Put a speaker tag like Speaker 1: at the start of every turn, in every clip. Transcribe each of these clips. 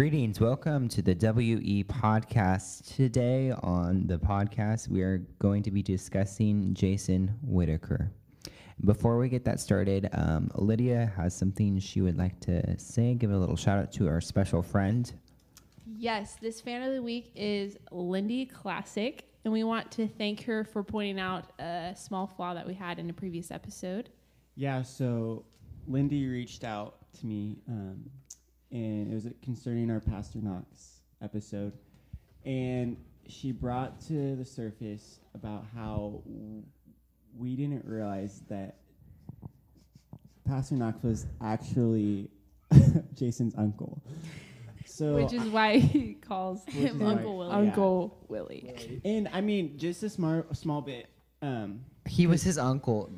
Speaker 1: Greetings. Welcome to the WE podcast. Today on the podcast, we are going to be discussing Jason Whittaker. Before we get that started, um, Lydia has something she would like to say. Give a little shout out to our special friend.
Speaker 2: Yes, this fan of the week is Lindy Classic, and we want to thank her for pointing out a small flaw that we had in a previous episode.
Speaker 3: Yeah, so Lindy reached out to me, um, and it was concerning our Pastor Knox episode, and she brought to the surface about how w- we didn't realize that Pastor Knox was actually Jason's uncle. So
Speaker 2: which is why he calls him
Speaker 3: is why-
Speaker 2: Uncle Willie.
Speaker 3: yeah.
Speaker 2: Uncle Willie.
Speaker 3: and I mean, just a smart, small bit. Um,
Speaker 1: He was his uncle,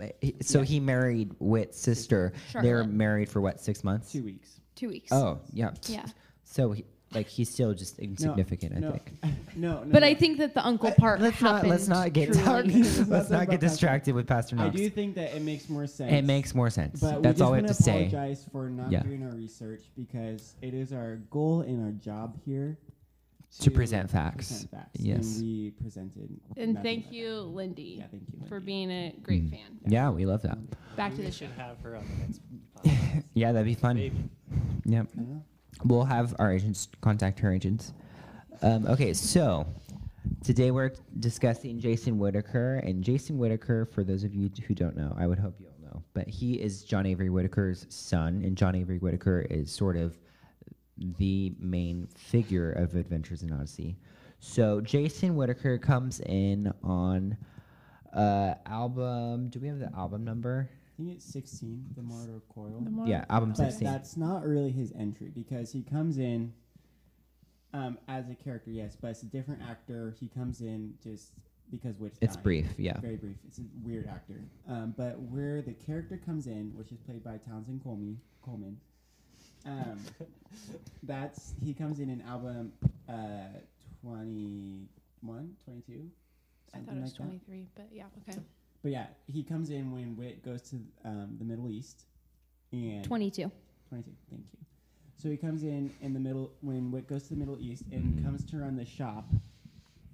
Speaker 1: so
Speaker 3: Yeah.
Speaker 1: he married Whit's sister. They were married for what, six months?
Speaker 3: two weeks.
Speaker 2: Two weeks.
Speaker 1: Oh, yeah.
Speaker 2: Yeah.
Speaker 1: So, he, like, he's still just insignificant,
Speaker 3: no,
Speaker 1: I think.
Speaker 3: No, no.
Speaker 2: But
Speaker 3: no.
Speaker 2: I think that the uncle
Speaker 1: Let-
Speaker 2: part
Speaker 1: let's not let's not get
Speaker 2: truly.
Speaker 3: Let's not
Speaker 1: let's
Speaker 3: talk
Speaker 1: not
Speaker 3: about
Speaker 1: get
Speaker 3: Pastor-
Speaker 1: distracted with Pastor
Speaker 3: I do think that it makes more sense.
Speaker 1: It makes more sense.
Speaker 3: But
Speaker 1: That's
Speaker 3: we
Speaker 1: all we
Speaker 3: just
Speaker 1: have to
Speaker 3: wanna
Speaker 1: say.
Speaker 3: apologize for not
Speaker 1: Yeah.
Speaker 3: doing our research because it is our goal and our job here
Speaker 1: To present facts.
Speaker 3: present facts.
Speaker 1: Yes.
Speaker 3: And we presented.
Speaker 2: And thank you. Lindy,
Speaker 3: Yeah, thank you.
Speaker 2: for being a great
Speaker 1: Mm.
Speaker 2: fan.
Speaker 1: Yeah, we love that.
Speaker 2: Back to the show.
Speaker 4: should have her on the next podcast.
Speaker 1: Yeah, that'd be fun.
Speaker 4: Maybe.
Speaker 1: Yep.
Speaker 3: I know.
Speaker 1: We'll have our agents contact her agents. Um, okay, so today we're discussing Jason Whittaker. And Jason Whittaker, for those of you who don't know, I would hope you all know, but he is John Avery Whittaker's son. And John Avery Whittaker is sort of the main figure of Adventures in Odyssey. So Jason Whittaker comes in on uh, album. Do we have the album number?
Speaker 3: I think it's 16, the Martyr Coil.
Speaker 2: The more-
Speaker 1: Yeah, album
Speaker 3: But
Speaker 1: 16.
Speaker 3: that's not really his entry because he comes in um, as a character, yes, but it's a different actor. He comes in just because Witch
Speaker 1: It's
Speaker 3: died.
Speaker 1: brief, yeah.
Speaker 3: Very brief. It's a weird actor. Um, but where the character comes in, which is played by Townsend Coleman, Coleman um, that's he comes in in album uh, 21, 22,
Speaker 2: I thought it was
Speaker 3: like that.
Speaker 2: 23, but yeah, okay.
Speaker 3: But yeah, he comes in when Whit goes to um, the Middle East, and
Speaker 2: 22.
Speaker 3: 22. Thank you. So he comes in in the middle when Whit goes to the Middle East and
Speaker 1: Mhm.
Speaker 3: comes to run the shop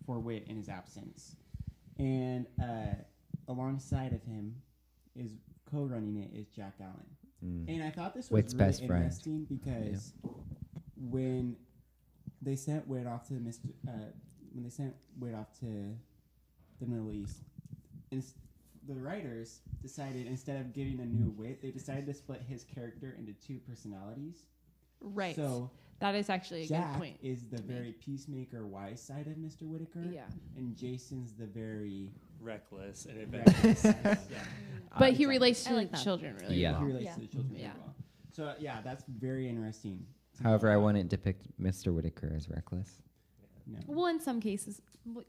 Speaker 3: for Whit in his absence, and uh, alongside of him is co-running it is Jack Allen.
Speaker 1: Mm.
Speaker 3: And I thought this was
Speaker 1: Whit's
Speaker 3: really
Speaker 1: best friend.
Speaker 3: interesting because when they sent Whit off to the Mr. Uh, when they sent Whit off to the Middle East, ins- the writers decided instead of giving a new Whit, they decided to split his character into two personalities.
Speaker 2: Right.
Speaker 3: So
Speaker 2: that is actually a
Speaker 3: Jack
Speaker 2: good point.
Speaker 3: is the
Speaker 2: to make.
Speaker 3: very peacemaker, wise side of Mr. Whittaker,
Speaker 2: Yeah.
Speaker 3: and Jason's the very
Speaker 4: Reckless and
Speaker 3: reckless.
Speaker 4: adventurous.
Speaker 3: yeah.
Speaker 2: But he
Speaker 3: exactly.
Speaker 2: relates
Speaker 5: I
Speaker 2: to
Speaker 5: like
Speaker 2: the children really
Speaker 1: Yeah.
Speaker 2: well.
Speaker 3: He relates
Speaker 5: Yeah.
Speaker 3: to the children
Speaker 2: Yeah.
Speaker 3: well. So uh, yeah, that's very interesting.
Speaker 1: However, I wouldn't depict Mr. Whittaker as reckless.
Speaker 3: No.
Speaker 2: Well, in some cases.
Speaker 4: Never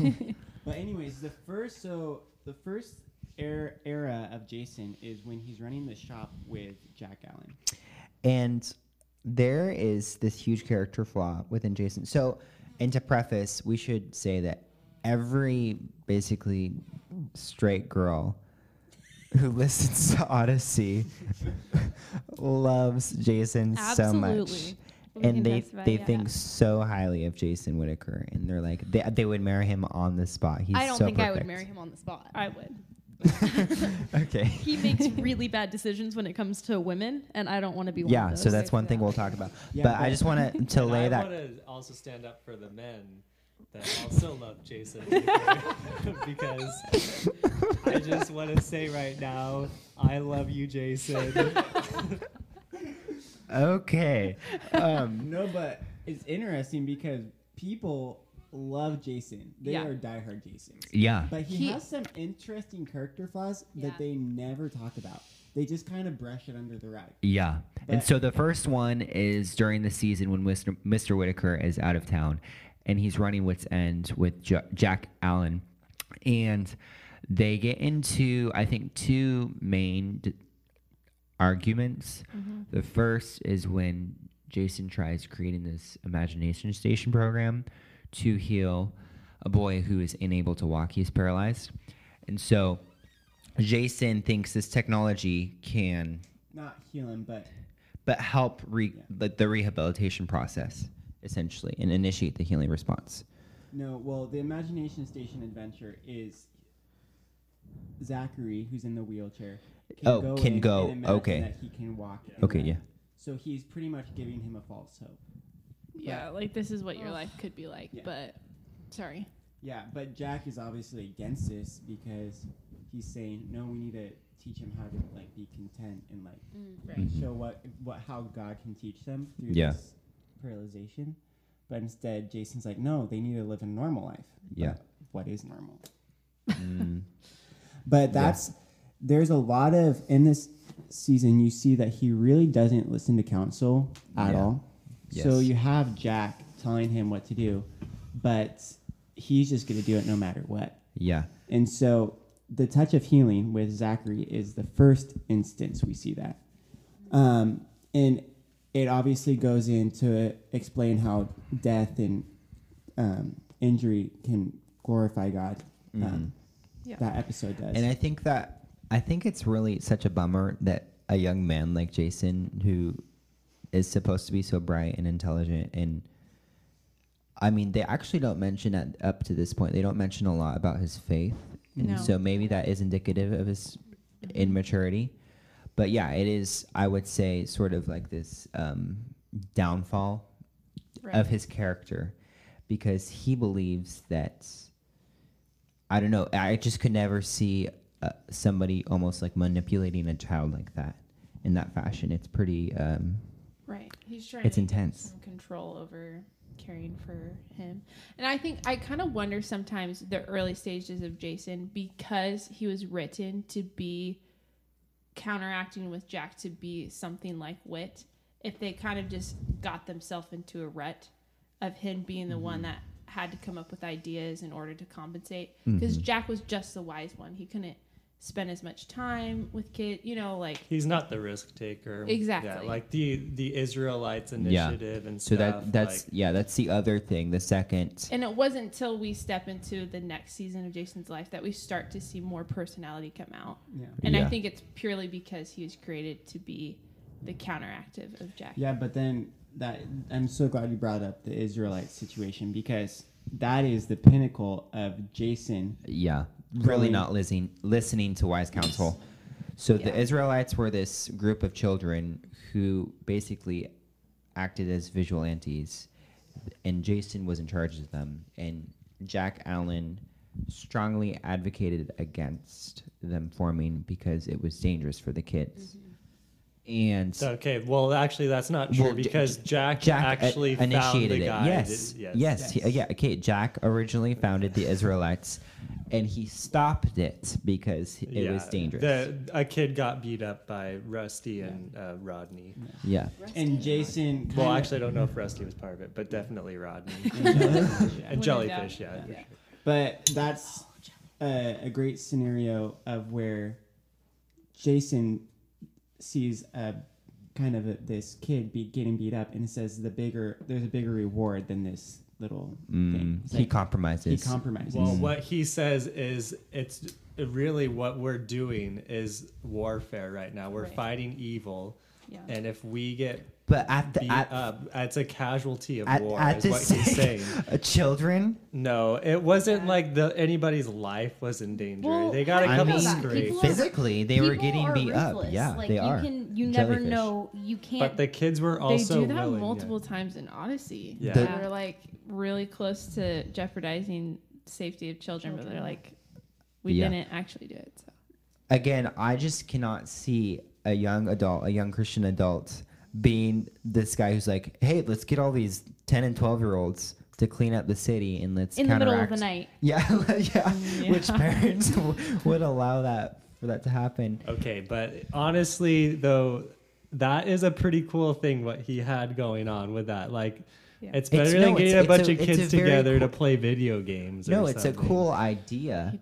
Speaker 4: mean,
Speaker 3: But anyways, the first so the first era, era of Jason is when he's running the shop with Jack Allen.
Speaker 1: And there is this huge character flaw within Jason. So, and to preface, we should say that every basically straight girl who listens to Odyssey loves Jason so much.
Speaker 2: Absolutely.
Speaker 1: And they
Speaker 2: testify,
Speaker 1: they
Speaker 2: yeah.
Speaker 1: think so highly of Jason Whittaker, and they're like they, they would marry him on the spot. He's
Speaker 5: I don't
Speaker 1: so
Speaker 5: think I would marry him on the spot.
Speaker 2: I would.
Speaker 1: Okay.
Speaker 5: he makes really bad decisions when it comes to women, and I don't want to be one
Speaker 1: yeah,
Speaker 5: of those.
Speaker 1: Yeah, so that's one thing we'll talk about.
Speaker 3: Yeah,
Speaker 1: but I just want to to
Speaker 4: and
Speaker 1: lay
Speaker 4: I
Speaker 1: that.
Speaker 4: want to also stand up for the men that also love Jason because I just want to say right now, I love you, Jason.
Speaker 1: Okay. Um,
Speaker 3: No, but it's interesting because people love Jason. They
Speaker 2: Yeah.
Speaker 3: are diehard Jasons.
Speaker 1: yeah.
Speaker 3: But he,
Speaker 2: He-
Speaker 3: has some interesting character flaws
Speaker 5: Yeah.
Speaker 3: that they never talk about. They just kind of brush it under the rug.
Speaker 1: Yeah. and
Speaker 3: But-
Speaker 1: so the first one is during the season when Mr. Mr. Whittaker is out of town and he's running Whit's End with J- Jack Allen. And they get into, I think, two main d- arguments. Mm-hmm. The first is when Jason tries creating this imagination station program to heal a boy who is unable to walk. He's paralyzed. And so Jason thinks this technology can
Speaker 3: Not heal him, but
Speaker 1: but help re-
Speaker 3: Yeah.
Speaker 1: like the rehabilitation process essentially and initiate the healing response.
Speaker 3: No, well, the Imagination Station adventure is Zachary, who's in the wheelchair.
Speaker 1: Oh, can
Speaker 3: in
Speaker 1: go,
Speaker 3: and imagine
Speaker 1: okay.
Speaker 3: That he can walk. and
Speaker 1: Okay,
Speaker 3: run.
Speaker 1: yeah.
Speaker 3: So he's pretty much giving him a false hope.
Speaker 2: Yeah, like this is what your life could be like.
Speaker 3: Yeah.
Speaker 2: But sorry.
Speaker 3: Yeah, but Jack is obviously against this because he's saying no. We need to teach him how to like be content and like
Speaker 2: Right.
Speaker 1: Mhm.
Speaker 3: show what what how God can teach them through
Speaker 1: Yeah.
Speaker 3: this paralyzation. But instead, Jason's like, no, they need to live a normal life.
Speaker 1: Yeah.
Speaker 3: But what is normal?
Speaker 1: Mm,
Speaker 3: But that's there's a lot of in this season you see that he really doesn't listen to counsel at
Speaker 1: Yeah.
Speaker 3: all. So you have Jack telling him what to do, but he's just going to do it no matter what.
Speaker 1: yeah.
Speaker 3: And so the touch of healing with Zachary is the first instance we see that. Um, and it obviously goes into explain how death and um, injury can glorify God. Um,
Speaker 2: Yeah.
Speaker 3: That episode does.
Speaker 1: And I think that I think it's really such a bummer that a young man like Jason, who is supposed to be so bright and intelligent, and I mean, they actually don't mention at up to this point. They don't mention a lot about his faith, and
Speaker 2: No.
Speaker 1: so maybe that is indicative of his immaturity. But yeah, it is. I would say sort of like this um, downfall
Speaker 2: Right.
Speaker 1: of his character because he believes that I don't know. I just could never see uh, somebody almost like manipulating a child like that in that fashion. It's pretty. Um,
Speaker 2: Right. He's trying
Speaker 1: It's
Speaker 2: to
Speaker 1: intense.
Speaker 2: some control over caring for him. And I think I kind of wonder sometimes the early stages of Jason because he was written to be counteracting with Jack to be something like Whit, if they kind of just got themselves into a rut of him being the one that had to come up with ideas in order to compensate because
Speaker 1: Mhm.
Speaker 2: Jack was just the wise one. He couldn't spend as much time with kid, you know, like
Speaker 4: He's not the risk taker. Yeah,
Speaker 2: Exactly.
Speaker 4: like the the Israelites
Speaker 1: Yeah.
Speaker 4: initiative and
Speaker 1: so
Speaker 4: stuff.
Speaker 1: that that's
Speaker 4: like,
Speaker 1: yeah. That's the other thing. The second.
Speaker 2: And it wasn't until we step into the next season of Jason's life that we start to see more personality come out.
Speaker 3: yeah.
Speaker 2: And I think it's purely because he was created to be the counteractive of Jack.
Speaker 3: Yeah, but then that I'm so glad you brought up the Israelite situation because that is the pinnacle of Jason.
Speaker 1: Yeah, really
Speaker 3: mm-hmm.
Speaker 1: not listening listening to wise counsel. So the Israelites were this group of children who basically acted as vigilantes, and Jason was in charge of them. And Jack Allen strongly advocated against them forming because it was dangerous for the kids. Mm-hmm. And
Speaker 4: okay, well, actually, that's not true
Speaker 1: Well, J-
Speaker 4: because Jack,
Speaker 1: Jack uh,
Speaker 4: actually found
Speaker 1: initiated
Speaker 4: the
Speaker 1: it.
Speaker 4: guy.
Speaker 1: Yes,
Speaker 4: that-
Speaker 1: yes,
Speaker 3: Yes.
Speaker 1: he- uh, yeah. Okay, Jack originally founded the Israelites, and he stopped it because it was dangerous.
Speaker 4: The, a kid got beat up by Rusty and uh, Rodney.
Speaker 1: yeah,
Speaker 3: And Jason.
Speaker 4: Well, actually, I don't know if Rusty was part of it, but definitely Rodney
Speaker 3: And Jellyfish, yeah.
Speaker 4: Jellyfish.
Speaker 2: in
Speaker 4: Yeah,
Speaker 2: Yeah.
Speaker 4: sure.
Speaker 3: But that's a, a great scenario of where Jason sees a kind of a, this kid be getting beat up and says the bigger there's a bigger reward than this little thing.
Speaker 1: mm,
Speaker 3: It's
Speaker 1: he
Speaker 3: like, he
Speaker 1: compromises.
Speaker 3: compromises.
Speaker 4: Well,
Speaker 1: Mm.
Speaker 4: what he says is it's really what we're doing is warfare right now. We're
Speaker 2: Right.
Speaker 4: fighting evil,
Speaker 2: Yeah.
Speaker 4: and if we get
Speaker 1: but at the
Speaker 4: beat
Speaker 1: at,
Speaker 4: up, it's a casualty of
Speaker 1: at,
Speaker 4: war.
Speaker 1: at
Speaker 4: is
Speaker 1: the
Speaker 4: what he's saying.
Speaker 1: uh, children.
Speaker 4: No, it wasn't like the anybody's life was in danger.
Speaker 5: Well,
Speaker 4: they got a
Speaker 1: I
Speaker 4: couple
Speaker 1: mean,
Speaker 4: scrapes.
Speaker 1: Physically, they were getting
Speaker 5: are
Speaker 1: beat up. Yeah,
Speaker 5: like,
Speaker 1: they
Speaker 5: you
Speaker 1: are.
Speaker 5: Can, you never
Speaker 1: Jellyfish.
Speaker 5: know. You can't.
Speaker 4: But the kids were
Speaker 2: They
Speaker 4: also
Speaker 2: do that
Speaker 4: willing, yeah.
Speaker 2: multiple times in Odyssey.
Speaker 4: Yeah.
Speaker 1: The-
Speaker 2: They're like really close to jeopardizing safety of children, but they're like, we
Speaker 1: Yeah.
Speaker 2: didn't actually do it. So.
Speaker 1: Again, I just cannot see a young adult, a young Christian adult, being this guy who's like, "Hey, let's get all these ten and twelve year olds to clean up the city and let's
Speaker 5: in the middle of the night.
Speaker 1: Yeah, yeah.
Speaker 2: Yeah.
Speaker 1: Which parents would allow that for that to happen?
Speaker 4: Okay, but honestly, though, that is a pretty cool thing what he had going on with that. Like,
Speaker 2: Yeah.
Speaker 4: it's
Speaker 1: It's-
Speaker 4: better
Speaker 1: no,
Speaker 4: than getting
Speaker 1: it's-
Speaker 4: a bunch
Speaker 1: a-
Speaker 4: of kids
Speaker 1: very
Speaker 4: together to play video games. or
Speaker 1: No, it's a cool idea.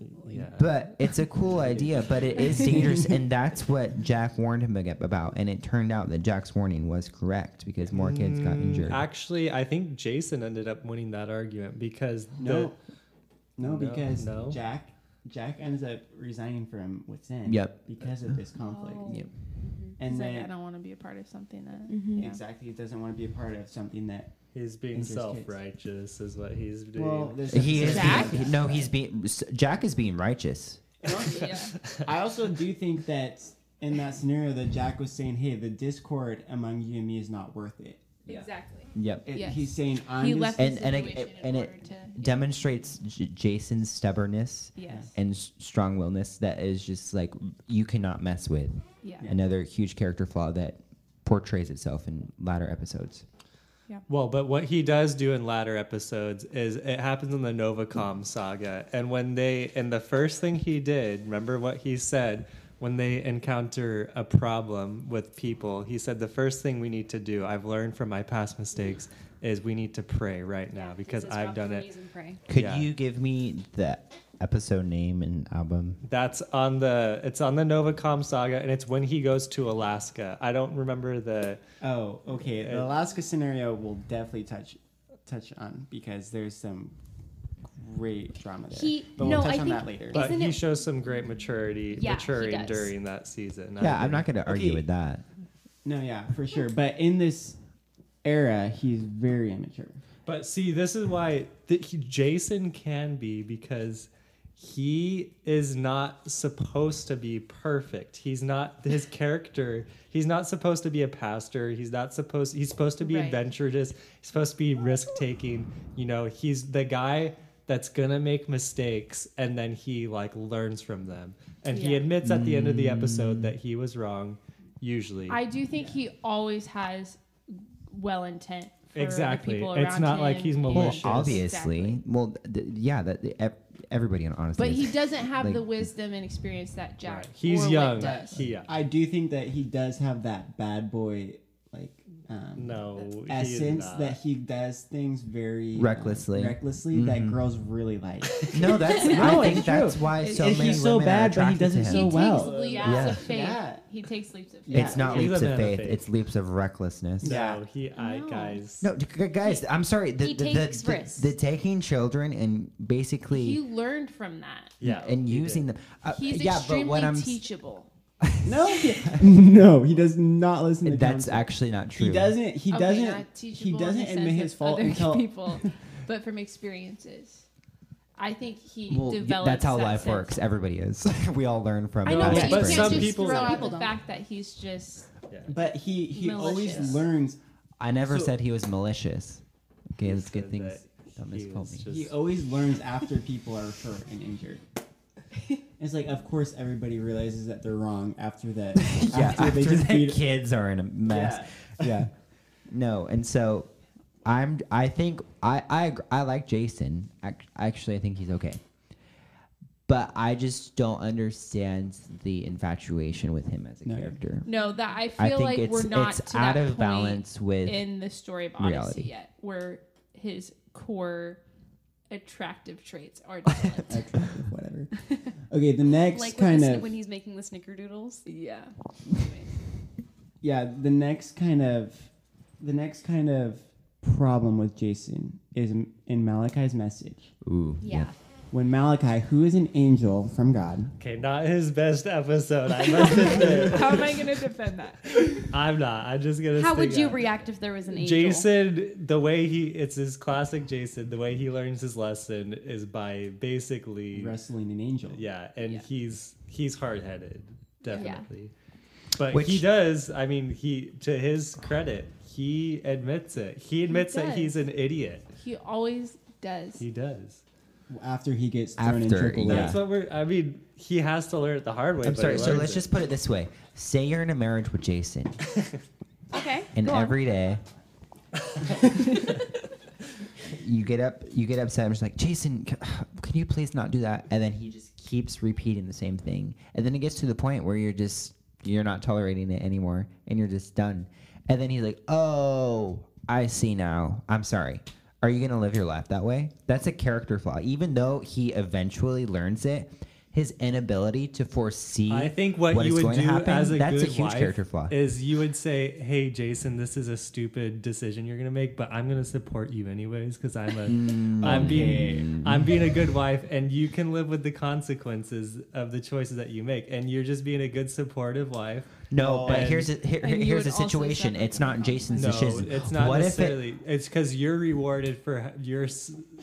Speaker 2: He did that.
Speaker 4: Yeah.
Speaker 1: But it's a cool idea, but it is dangerous, and that's what Jack warned him about. And it turned out that Jack's warning was correct because more kids got
Speaker 4: Mm,
Speaker 1: injured.
Speaker 4: Actually, I think Jason ended up winning that argument because
Speaker 3: no, no,
Speaker 4: No,
Speaker 3: because
Speaker 4: no.
Speaker 3: Jack Jack ends up resigning from within.
Speaker 1: Yep.
Speaker 3: Because of this conflict.
Speaker 5: Oh.
Speaker 1: Yep.
Speaker 3: and
Speaker 2: He's like,
Speaker 3: then
Speaker 2: I don't want to be a part of something that.
Speaker 5: Mhm.
Speaker 2: Yeah.
Speaker 3: exactly he doesn't want to be a part of something that.
Speaker 4: He's being self-righteous, is what he's doing.
Speaker 3: Well,
Speaker 1: He is.
Speaker 2: Jack?
Speaker 1: Being, no, he's being. Jack is being righteous.
Speaker 2: yeah.
Speaker 3: I also do think that in that scenario that Jack was saying, "Hey, the discord among you and me is not worth it."
Speaker 2: Exactly.
Speaker 1: Yep.
Speaker 3: It-
Speaker 2: Yes.
Speaker 3: He's saying, "I'm
Speaker 2: He
Speaker 3: just
Speaker 2: left
Speaker 1: And-
Speaker 2: the
Speaker 1: and it-
Speaker 2: situation
Speaker 1: and it
Speaker 2: to.
Speaker 1: Demonstrates J- Jason's stubbornness
Speaker 2: Yes.
Speaker 1: and strong willness that is just like you cannot mess with.
Speaker 2: Yeah.
Speaker 1: Another huge character flaw that portrays itself in latter episodes.
Speaker 4: Well, but what he does do in latter episodes is it happens in the Novacom saga. And when they, and the first thing he did, remember what he said when they encounter a problem with people? He said, The first thing we need to do, I've learned from my past mistakes, is we need to pray right now because I've done it.
Speaker 1: Could
Speaker 4: Yeah.
Speaker 1: you give me the episode name and album?
Speaker 4: That's on the, it's on the Novacom saga, and it's when he goes to Alaska. I don't remember the,
Speaker 3: Oh, okay. The Alaska scenario will definitely touch touch on because there's some great drama there.
Speaker 5: He-
Speaker 3: but we'll touch
Speaker 5: I
Speaker 3: on
Speaker 5: think-
Speaker 3: that later.
Speaker 4: but he
Speaker 5: it-
Speaker 4: shows some great maturity,
Speaker 5: Yeah,
Speaker 4: maturing during that season. I
Speaker 1: Yeah, I'm not going to argue
Speaker 3: Okay.
Speaker 1: with that.
Speaker 3: no, yeah, for sure. But in this era, he's very immature.
Speaker 4: But see, this is why th- he, Jason can be because he is not supposed to be perfect. He's not his character. He's not supposed to be a pastor. He's not supposed. He's supposed to be
Speaker 2: Right.
Speaker 4: adventurous. He's supposed to be risk taking. You know, he's the guy that's gonna make mistakes and then he like learns from them. And he admits at the end of the
Speaker 1: Mm.
Speaker 4: episode that he was wrong. Usually,
Speaker 2: I do think he always has well intent. For
Speaker 4: Exactly.
Speaker 2: The people
Speaker 4: It's not
Speaker 2: him
Speaker 4: like he's
Speaker 2: and-
Speaker 1: Well,
Speaker 4: malicious.
Speaker 1: obviously.
Speaker 2: Exactly.
Speaker 1: Well, th- yeah, that ev- everybody in honestly.
Speaker 2: But
Speaker 1: is.
Speaker 2: he doesn't have
Speaker 1: Like-
Speaker 2: the wisdom and experience that Jack.
Speaker 4: Right. He's
Speaker 2: or Whit
Speaker 4: young.
Speaker 2: Does.
Speaker 4: He, yeah.
Speaker 3: I do think that he does have that bad boy like um,
Speaker 4: No,
Speaker 3: essence that he does things very um,
Speaker 1: Recklessly.
Speaker 3: recklessly that girls really like.
Speaker 1: no, that's.
Speaker 3: No,
Speaker 1: I think that's
Speaker 3: true.
Speaker 1: why so
Speaker 3: he's
Speaker 1: many
Speaker 3: so
Speaker 1: women are
Speaker 3: bad, but he does
Speaker 1: to
Speaker 3: it so
Speaker 2: he
Speaker 3: well.
Speaker 2: takes leaps
Speaker 1: Yeah.
Speaker 2: of faith.
Speaker 3: Yeah.
Speaker 2: He takes leaps of faith.
Speaker 1: It's not
Speaker 4: He's
Speaker 1: leaps of faith,
Speaker 4: faith.
Speaker 1: It's leaps of recklessness.
Speaker 4: No, he, I
Speaker 2: No.
Speaker 4: guys.
Speaker 1: No, d- g- guys, I'm sorry. The,
Speaker 5: He
Speaker 1: the,
Speaker 5: takes
Speaker 1: the,
Speaker 5: risks.
Speaker 1: the, the taking children and basically
Speaker 2: He learned from that.
Speaker 4: Yeah,
Speaker 1: and using
Speaker 4: did.
Speaker 1: them. Uh,
Speaker 2: He's
Speaker 1: yeah, but
Speaker 2: extremely
Speaker 1: what I'm
Speaker 2: teachable.
Speaker 3: No, he- no, he does not listen to
Speaker 1: that's
Speaker 3: counsel.
Speaker 1: actually not true.
Speaker 3: He doesn't. He
Speaker 2: Okay,
Speaker 3: doesn't.
Speaker 2: not
Speaker 3: He doesn't admit his fault
Speaker 2: other
Speaker 3: until.
Speaker 2: people, but from experiences. I think he
Speaker 1: Well,
Speaker 2: develops.
Speaker 1: that's how
Speaker 2: that
Speaker 1: life
Speaker 2: sense.
Speaker 1: works. Everybody is. we all learn from.
Speaker 2: I know,
Speaker 4: No,
Speaker 2: but
Speaker 4: but some
Speaker 2: just
Speaker 4: people-
Speaker 2: throw
Speaker 5: Some
Speaker 2: out the fact that he's just.
Speaker 4: Yeah.
Speaker 3: But he he always learns.
Speaker 1: I never
Speaker 3: So-
Speaker 1: said he was malicious. Okay,
Speaker 4: He
Speaker 1: let's get things. Don't
Speaker 4: he
Speaker 1: misquote me.
Speaker 4: just-
Speaker 3: He always learns after people are hurt and injured. It's like, of course, everybody realizes that they're wrong after that.
Speaker 1: yeah,
Speaker 3: after,
Speaker 1: after
Speaker 3: they just
Speaker 1: the
Speaker 3: beat.
Speaker 1: kids are in a mess.
Speaker 3: Yeah.
Speaker 1: yeah. No, and so I'm. I think I I I like Jason. Actually, I think he's okay. But I just don't understand the infatuation with him as a
Speaker 3: No.
Speaker 1: character.
Speaker 2: No, that I
Speaker 1: I
Speaker 2: feel
Speaker 1: think
Speaker 2: like
Speaker 1: it's
Speaker 2: we're not
Speaker 1: it's
Speaker 2: to
Speaker 1: out
Speaker 2: that
Speaker 1: of
Speaker 2: point
Speaker 1: balance with
Speaker 2: in the story of Odyssey
Speaker 1: reality.
Speaker 2: yet, where his core attractive traits are developed.
Speaker 3: Attractive, whatever. Okay, the next
Speaker 5: Like
Speaker 3: kind
Speaker 5: when, the,
Speaker 3: of
Speaker 5: when he's making the snickerdoodles.
Speaker 2: yeah.
Speaker 3: yeah, the next kind of the next kind of problem with Jason is in- in Malachi's message.
Speaker 1: ooh
Speaker 5: Yeah.
Speaker 3: When Malachi, who is an angel from God,
Speaker 4: Okay, not his best episode. I must admit.
Speaker 2: How am I going to defend that?
Speaker 4: I'm not. I'm just gonna.
Speaker 5: How would you
Speaker 4: out.
Speaker 5: react if there was an angel?
Speaker 4: Jason, the way he, it's his classic Jason. The way he learns his lesson is by basically,
Speaker 3: wrestling an angel.
Speaker 4: yeah, and
Speaker 2: Yeah.
Speaker 4: he's he's hard headed, definitely. But
Speaker 1: Which-
Speaker 4: he does. I mean, he to his credit, he admits it. He admits that he's an idiot.
Speaker 2: He always does.
Speaker 4: He does.
Speaker 3: After he gets thrown in
Speaker 1: After,
Speaker 3: triple
Speaker 1: yeah.
Speaker 4: That's what we're. I mean, he has to learn it the hard way.
Speaker 1: I'm
Speaker 4: but
Speaker 1: sorry.
Speaker 4: he
Speaker 1: So
Speaker 4: learns
Speaker 1: let's
Speaker 4: it.
Speaker 1: just put it this way: Say you're in a marriage with Jason,
Speaker 5: Okay.
Speaker 1: and
Speaker 5: go on.
Speaker 1: every day you get up, you get upset. I'm just like, Jason, c- can you please not do that? And then he just keeps repeating the same thing, and then it gets to the point where you're just you're not tolerating it anymore, and you're just done. And then he's like, Oh, I see now. I'm sorry. Are you gonna live your life that way? That's a character flaw. Even though he eventually learns it, his inability to foresee.
Speaker 4: I think what,
Speaker 1: what
Speaker 4: you would do
Speaker 1: happen,
Speaker 4: as a
Speaker 1: that's
Speaker 4: good
Speaker 1: a huge
Speaker 4: wife
Speaker 1: character flaw.
Speaker 4: is you would say, "Hey, Jason, this is a stupid decision you're gonna make, but I'm gonna support you anyways because I'm a,
Speaker 1: Mm,
Speaker 4: am
Speaker 3: okay.
Speaker 4: being, I'm being a good wife, and you can live with the consequences of the choices that you make, and you're just being a good supportive wife."
Speaker 1: No, oh, but
Speaker 4: And-
Speaker 1: here's a, here, here's
Speaker 2: a
Speaker 1: situation. It's not
Speaker 2: them.
Speaker 1: Jason's
Speaker 4: No,
Speaker 1: decision.
Speaker 4: it's not
Speaker 1: what if it,
Speaker 4: necessarily. it's because you're rewarded for your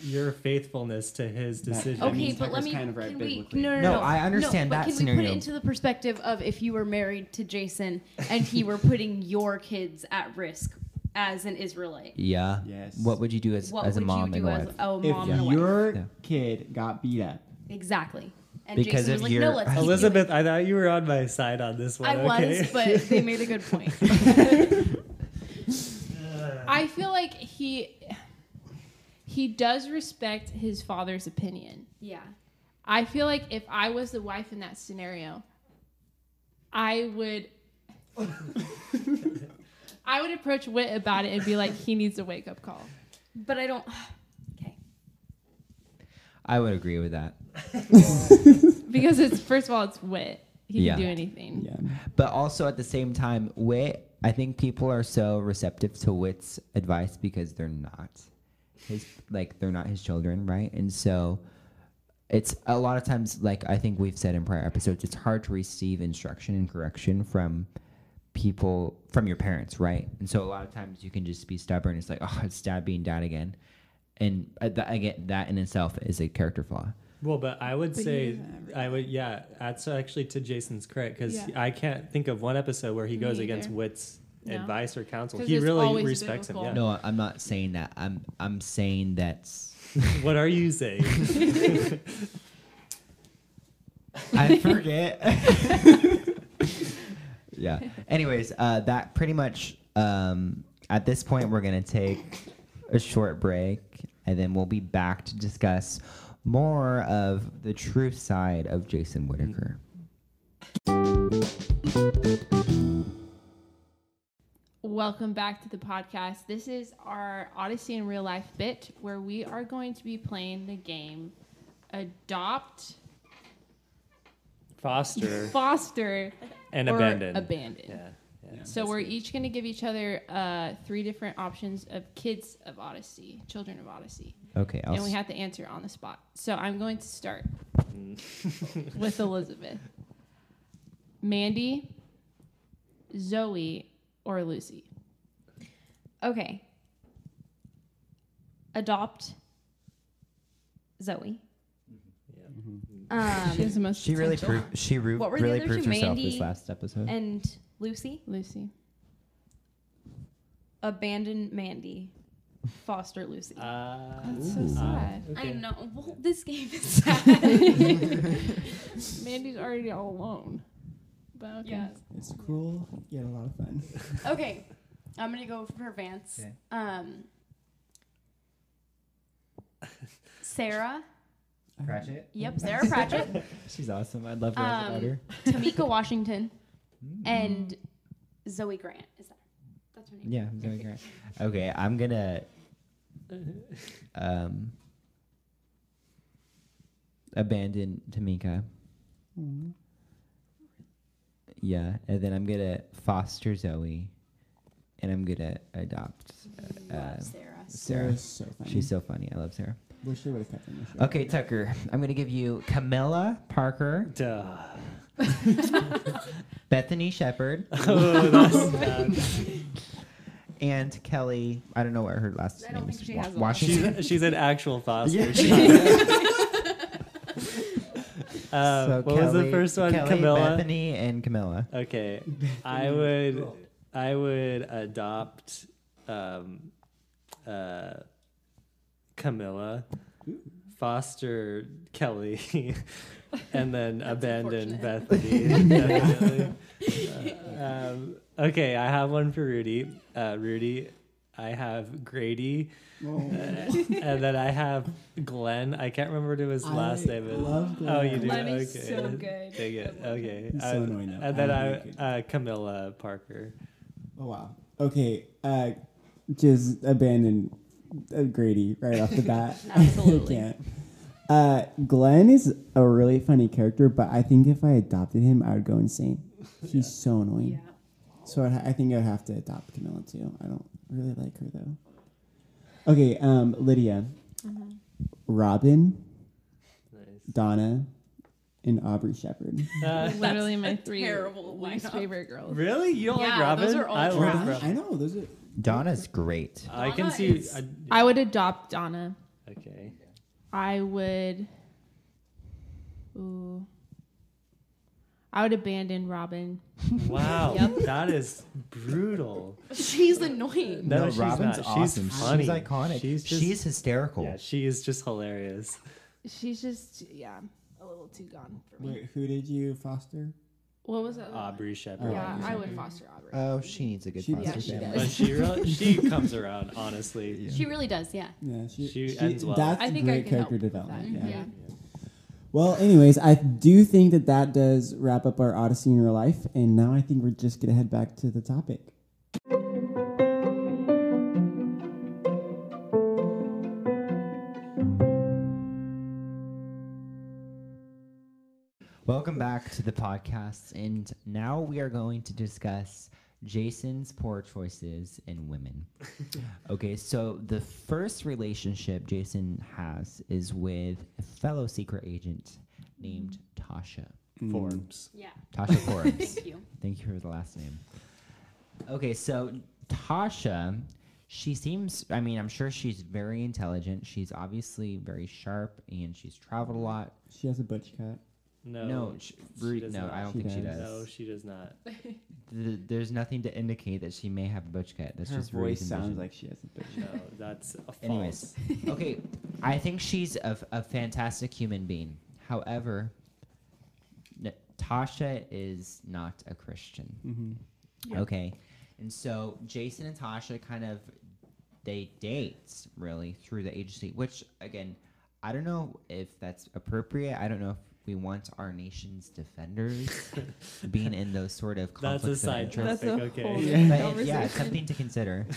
Speaker 4: your faithfulness to his decision.
Speaker 3: that
Speaker 5: Okay,
Speaker 3: means
Speaker 5: but let me.
Speaker 3: kind of right
Speaker 5: can we? No, no,
Speaker 1: No,
Speaker 5: no.
Speaker 1: I understand
Speaker 5: no,
Speaker 1: that
Speaker 5: but can we put it into the perspective of if you were married to Jason and he were putting your kids at risk as an Israelite?
Speaker 1: yeah.
Speaker 3: Yes.
Speaker 1: What would you do as,
Speaker 5: What
Speaker 1: as a
Speaker 5: would
Speaker 1: mom
Speaker 5: you do
Speaker 1: and a
Speaker 5: as
Speaker 1: wife?
Speaker 5: a
Speaker 3: if
Speaker 5: and a wife?
Speaker 3: your
Speaker 1: Yeah.
Speaker 3: kid got beat up,
Speaker 5: Exactly. And
Speaker 1: Because
Speaker 5: Jason
Speaker 1: of
Speaker 5: was like,
Speaker 1: your-
Speaker 5: no, let's keep doing
Speaker 4: Elizabeth, I thought you were on my side on this one.
Speaker 5: I
Speaker 4: okay?
Speaker 5: was, but they made a good point.
Speaker 2: I feel like he he does respect his father's opinion.
Speaker 5: yeah.
Speaker 2: I feel like if I was the wife in that scenario, I would I would approach Whit about it and be like, he needs a wake up call.
Speaker 5: But I don't. Okay.
Speaker 1: I would agree with that.
Speaker 2: Because it's first of all, it's Whit. He
Speaker 1: Yeah.
Speaker 2: can do anything.
Speaker 3: yeah,
Speaker 1: But also at the same time, Whit, I think people are so receptive to Whit's advice because they're not his, like, they're not his children, right? And so it's a lot of times, like I think we've said in prior episodes, it's hard to receive instruction and correction from people, from your parents, right? And so a lot of times you can just be stubborn. It's like, oh, it's dad being dad again. And uh, that, again, that in itself is a character flaw.
Speaker 4: Well, but I would
Speaker 2: But
Speaker 4: say
Speaker 2: doesn't have it.
Speaker 4: I would yeah. That's actually to Jason's credit because
Speaker 2: Yeah.
Speaker 4: I can't think of one episode where he
Speaker 2: Me
Speaker 4: goes against
Speaker 2: either.
Speaker 4: Whit's
Speaker 2: No.
Speaker 4: advice or counsel. He really respects
Speaker 2: biblical.
Speaker 4: him. Yeah.
Speaker 1: No, I'm not saying that. I'm I'm saying that's
Speaker 4: what are you saying?
Speaker 1: I forget. yeah. Anyways, uh, that pretty much. Um, at this point, we're gonna take a short break, and then we'll be back to discuss more of the true side of Jason Whittaker.
Speaker 2: Welcome back to the podcast. This is our Odyssey in Real Life bit where we are going to be playing the game Adopt,
Speaker 4: Foster
Speaker 2: Foster,
Speaker 4: and
Speaker 2: or
Speaker 4: Abandon.
Speaker 2: Abandon.
Speaker 4: Yeah. yeah.
Speaker 2: So we're each going to give each other uh, three different options of kids of Odyssey, children of Odyssey,
Speaker 1: Okay. I'll
Speaker 2: and we have to answer on the spot. So I'm going to start
Speaker 4: Mm.
Speaker 2: with Elizabeth, Mandy, Zoe, or Lucy.
Speaker 5: Okay. Adopt Zoe. Um,
Speaker 2: She has the most.
Speaker 1: she really
Speaker 2: potential.
Speaker 1: proved she ru-
Speaker 5: What were the
Speaker 1: really
Speaker 5: other
Speaker 1: proved
Speaker 5: two?
Speaker 1: herself
Speaker 5: Mandy
Speaker 1: this last episode.
Speaker 5: and Lucy.
Speaker 2: Lucy.
Speaker 5: Abandon Mandy. Foster Lucy.
Speaker 4: Uh,
Speaker 2: That's so
Speaker 1: Ooh.
Speaker 2: sad.
Speaker 5: I
Speaker 4: okay.
Speaker 5: know. Well, this game is sad.
Speaker 2: Mandy's already all alone. But okay.
Speaker 5: Yeah.
Speaker 3: it's cool. You had a lot of fun.
Speaker 5: okay. I'm gonna go for Vance.
Speaker 1: Okay.
Speaker 5: Um, Sarah.
Speaker 1: Pratchett.
Speaker 5: Yep, Sarah Pratchett.
Speaker 1: She's awesome. I'd love to write about
Speaker 5: Um,
Speaker 1: her.
Speaker 5: Tamika Washington. And Zoe Grant. Is that? That's her name.
Speaker 1: Yeah, Zoe Grant. Okay, I'm gonna um abandon Tamika. Yeah, and then I'm gonna foster Zoe, and I'm gonna adopt uh,
Speaker 5: Love Sarah.
Speaker 1: Sarah.
Speaker 3: Sarah's so funny.
Speaker 1: She's so funny. I love Sarah.
Speaker 3: Wish they would have kept her in the show.
Speaker 1: Okay, Tucker, I'm gonna give you Camilla Parker,
Speaker 4: Duh.
Speaker 1: Bethany Shepard,
Speaker 4: oh, that's bad.
Speaker 1: And Kelly. I don't know what her last
Speaker 5: I
Speaker 1: name
Speaker 5: don't
Speaker 1: is.
Speaker 5: she
Speaker 1: Wa-
Speaker 5: has a
Speaker 1: Washington.
Speaker 4: She's, she's an actual foster.
Speaker 1: Yeah.
Speaker 4: Uh,
Speaker 1: So
Speaker 4: what was the
Speaker 1: Kelly-
Speaker 4: first one?
Speaker 1: Kelly,
Speaker 4: Camilla.
Speaker 1: Bethany, and Camilla.
Speaker 4: Okay, I would, I would adopt, um, uh, Camilla, foster Kelly, and then abandon. Bethany. Uh, um, okay, I have one for Rudy. Uh, Rudy, I have Grady,
Speaker 3: Oh.
Speaker 4: and then I have Glenn. I can't remember what his last
Speaker 3: I
Speaker 4: name is.
Speaker 3: love
Speaker 4: Oh, you do.
Speaker 5: Glenn is
Speaker 4: okay.
Speaker 5: so good.
Speaker 4: Dang it. Okay.
Speaker 3: He's so
Speaker 4: Uh,
Speaker 3: annoying, though.
Speaker 4: And then
Speaker 3: I
Speaker 4: I, uh, Camilla Parker.
Speaker 3: Oh wow. Okay. Uh, just abandon uh, Grady right off the bat.
Speaker 5: Absolutely.
Speaker 3: I can't. Uh, Glenn is a really funny character, but I think if I adopted him, I would go insane. He's so annoying.
Speaker 5: Yeah.
Speaker 3: So I'd I think I'd have to adopt Camilla too. I don't really like her though. Okay, um, Lydia, Robin,
Speaker 4: Nice.
Speaker 3: Donna, and Aubrey Shepard.
Speaker 4: Uh,
Speaker 2: Literally my three
Speaker 5: terrible
Speaker 2: least
Speaker 5: lineup.
Speaker 2: favorite girls.
Speaker 4: really? You don't like Robin?
Speaker 5: those are all
Speaker 4: I
Speaker 5: trash.
Speaker 4: love Robin.
Speaker 3: I know those are.
Speaker 1: Donna's great.
Speaker 4: I can
Speaker 5: Donna
Speaker 4: see.
Speaker 5: is-
Speaker 4: I,
Speaker 2: I would adopt Donna.
Speaker 4: okay.
Speaker 2: I would. Ooh. I would abandon Robin.
Speaker 4: Wow,
Speaker 5: Yep.
Speaker 4: that is brutal.
Speaker 5: She's annoying.
Speaker 4: No,
Speaker 1: No,
Speaker 4: she's
Speaker 1: Robin's
Speaker 4: not. She's
Speaker 1: awesome.
Speaker 4: funny.
Speaker 1: She's iconic.
Speaker 4: She's
Speaker 1: She's,
Speaker 4: just-
Speaker 1: hysterical.
Speaker 4: Yeah, she is just hilarious.
Speaker 2: She's just yeah, a little too gone for me.
Speaker 3: Wait, who did you foster?
Speaker 2: What was it?
Speaker 4: Aubrey Shepard.
Speaker 2: Oh, yeah,
Speaker 3: Oh,
Speaker 2: I would foster Aubrey.
Speaker 1: Oh, she needs a good
Speaker 3: She-
Speaker 1: foster
Speaker 3: Yeah, she
Speaker 1: family.
Speaker 3: does.
Speaker 4: But she really, she comes around, honestly.
Speaker 5: She really does, yeah.
Speaker 3: Yeah, she,
Speaker 4: She ends well.
Speaker 3: That's
Speaker 2: I think I
Speaker 3: great
Speaker 2: can help
Speaker 3: character
Speaker 2: with that.
Speaker 3: development. Yeah. Mm-hmm.
Speaker 2: Yeah.
Speaker 3: Well, anyways, I do think that that does wrap up our Odyssey in real life, and now I think we're just gonna head back to the topic.
Speaker 1: Back to the podcast, and now we are going to discuss Jason's poor choices in women. okay, so the first relationship Jason has is with a fellow secret agent named Tasha. Mm.
Speaker 4: Forbes.
Speaker 5: Yeah.
Speaker 1: Tasha Forbes.
Speaker 5: Thank you.
Speaker 1: Thank you for the last name. Okay, so Tasha, she seems, I mean, I'm sure she's very intelligent. She's obviously very sharp and she's traveled a lot.
Speaker 3: She has a butch cut.
Speaker 4: No,
Speaker 1: No, sh- Ru-
Speaker 4: does
Speaker 1: no,
Speaker 4: not.
Speaker 1: I don't
Speaker 3: She
Speaker 1: think she
Speaker 3: does.
Speaker 1: does.
Speaker 4: No, she does not.
Speaker 1: Th- there's nothing to indicate that she may have a butch cut. That's
Speaker 3: Her
Speaker 1: just
Speaker 3: voice
Speaker 1: Rudy's
Speaker 3: sounds
Speaker 1: envision.
Speaker 3: like she has a butch cut.
Speaker 4: No, that's a false.
Speaker 1: Anyways, okay, I think she's a, a fantastic human being. However, n- Tasha is not a Christian.
Speaker 3: Mm-hmm.
Speaker 2: Yeah.
Speaker 1: Okay, and so Jason and Tasha kind of they date really through the agency, which again, I don't know if that's appropriate. I don't know if we want our nation's defenders being in those sort of conflicts.
Speaker 4: That's
Speaker 1: conflicts
Speaker 4: a side
Speaker 1: interest.
Speaker 2: That's a
Speaker 4: Okay.
Speaker 2: whole
Speaker 3: Yeah.
Speaker 1: But it-
Speaker 2: conversation.
Speaker 1: yeah, it's something to consider.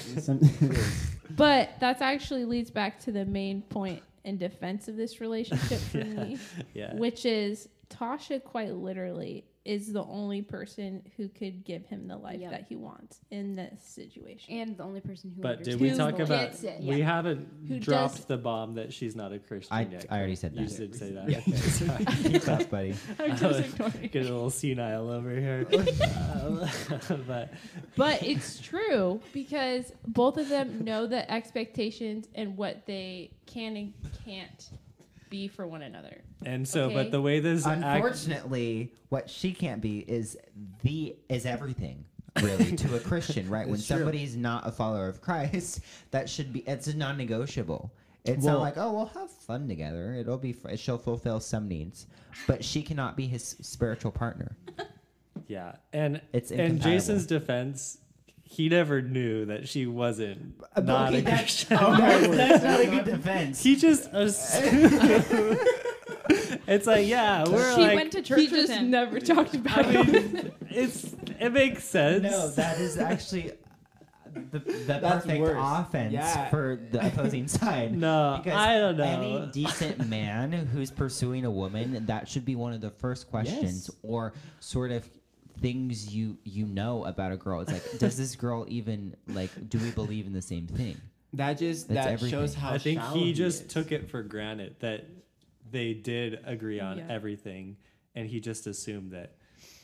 Speaker 2: But that actually leads back to the main point in defense of this relationship for
Speaker 4: Yeah.
Speaker 2: me,
Speaker 4: Yeah.
Speaker 2: which is Tasha quite literally is the only person who could give him the life
Speaker 5: Yep.
Speaker 2: that he wants in this situation.
Speaker 5: And the only person who
Speaker 4: But did we
Speaker 2: Who
Speaker 4: talk about?
Speaker 5: gets it,
Speaker 4: We
Speaker 5: yeah.
Speaker 4: haven't
Speaker 2: Who
Speaker 4: dropped
Speaker 2: does-
Speaker 4: the bomb that she's not a Christian
Speaker 1: I-
Speaker 4: yet.
Speaker 1: I already said that.
Speaker 4: You did say that.
Speaker 1: Yeah.
Speaker 4: Okay.
Speaker 1: Keep up, buddy.
Speaker 2: I'm just
Speaker 4: was
Speaker 2: ignoring.
Speaker 4: Get a little senile over here. Um, but
Speaker 2: But it's true because both of them know the expectations and what they can and can't be for one another.
Speaker 4: and so,
Speaker 2: Okay.
Speaker 4: but the way this act,
Speaker 1: Unfortunately, what she can't be is the is everything really to a Christian, right? when
Speaker 3: It's true.
Speaker 1: somebody's not a follower of Christ, that should be it's a non-negotiable. It's
Speaker 3: Well-
Speaker 1: not like oh we'll have fun together. It'll be fr- she'll fulfill some needs, but she cannot be his spiritual partner.
Speaker 4: yeah, and
Speaker 1: It's and.
Speaker 4: Jason's defense, he never knew that she wasn't
Speaker 1: Uh, but
Speaker 4: not
Speaker 1: okay,
Speaker 4: a
Speaker 1: that's-
Speaker 4: Christian.
Speaker 1: oh, that's, that's not a good defense.
Speaker 4: He just assumed. it's like yeah, we're
Speaker 5: She
Speaker 4: like.
Speaker 5: went to church
Speaker 2: he just
Speaker 5: him.
Speaker 2: never talked about
Speaker 4: I
Speaker 2: it.
Speaker 4: it's it makes sense.
Speaker 1: No, that is actually the, the
Speaker 3: That's
Speaker 1: perfect
Speaker 3: worse.
Speaker 1: offense
Speaker 3: Yeah.
Speaker 1: for the opposing side.
Speaker 4: No, because I don't know.
Speaker 1: Any decent man who's pursuing a woman, that should be one of the first questions,
Speaker 3: Yes.
Speaker 1: or sort of things you you know about a girl. It's like, does this girl even like? Do we believe in the same thing?
Speaker 3: that just
Speaker 1: That's
Speaker 3: that
Speaker 1: everything.
Speaker 3: shows how
Speaker 4: I think he just
Speaker 3: is.
Speaker 4: took it for granted that they did agree on
Speaker 2: Yeah.
Speaker 4: everything, and he just assumed that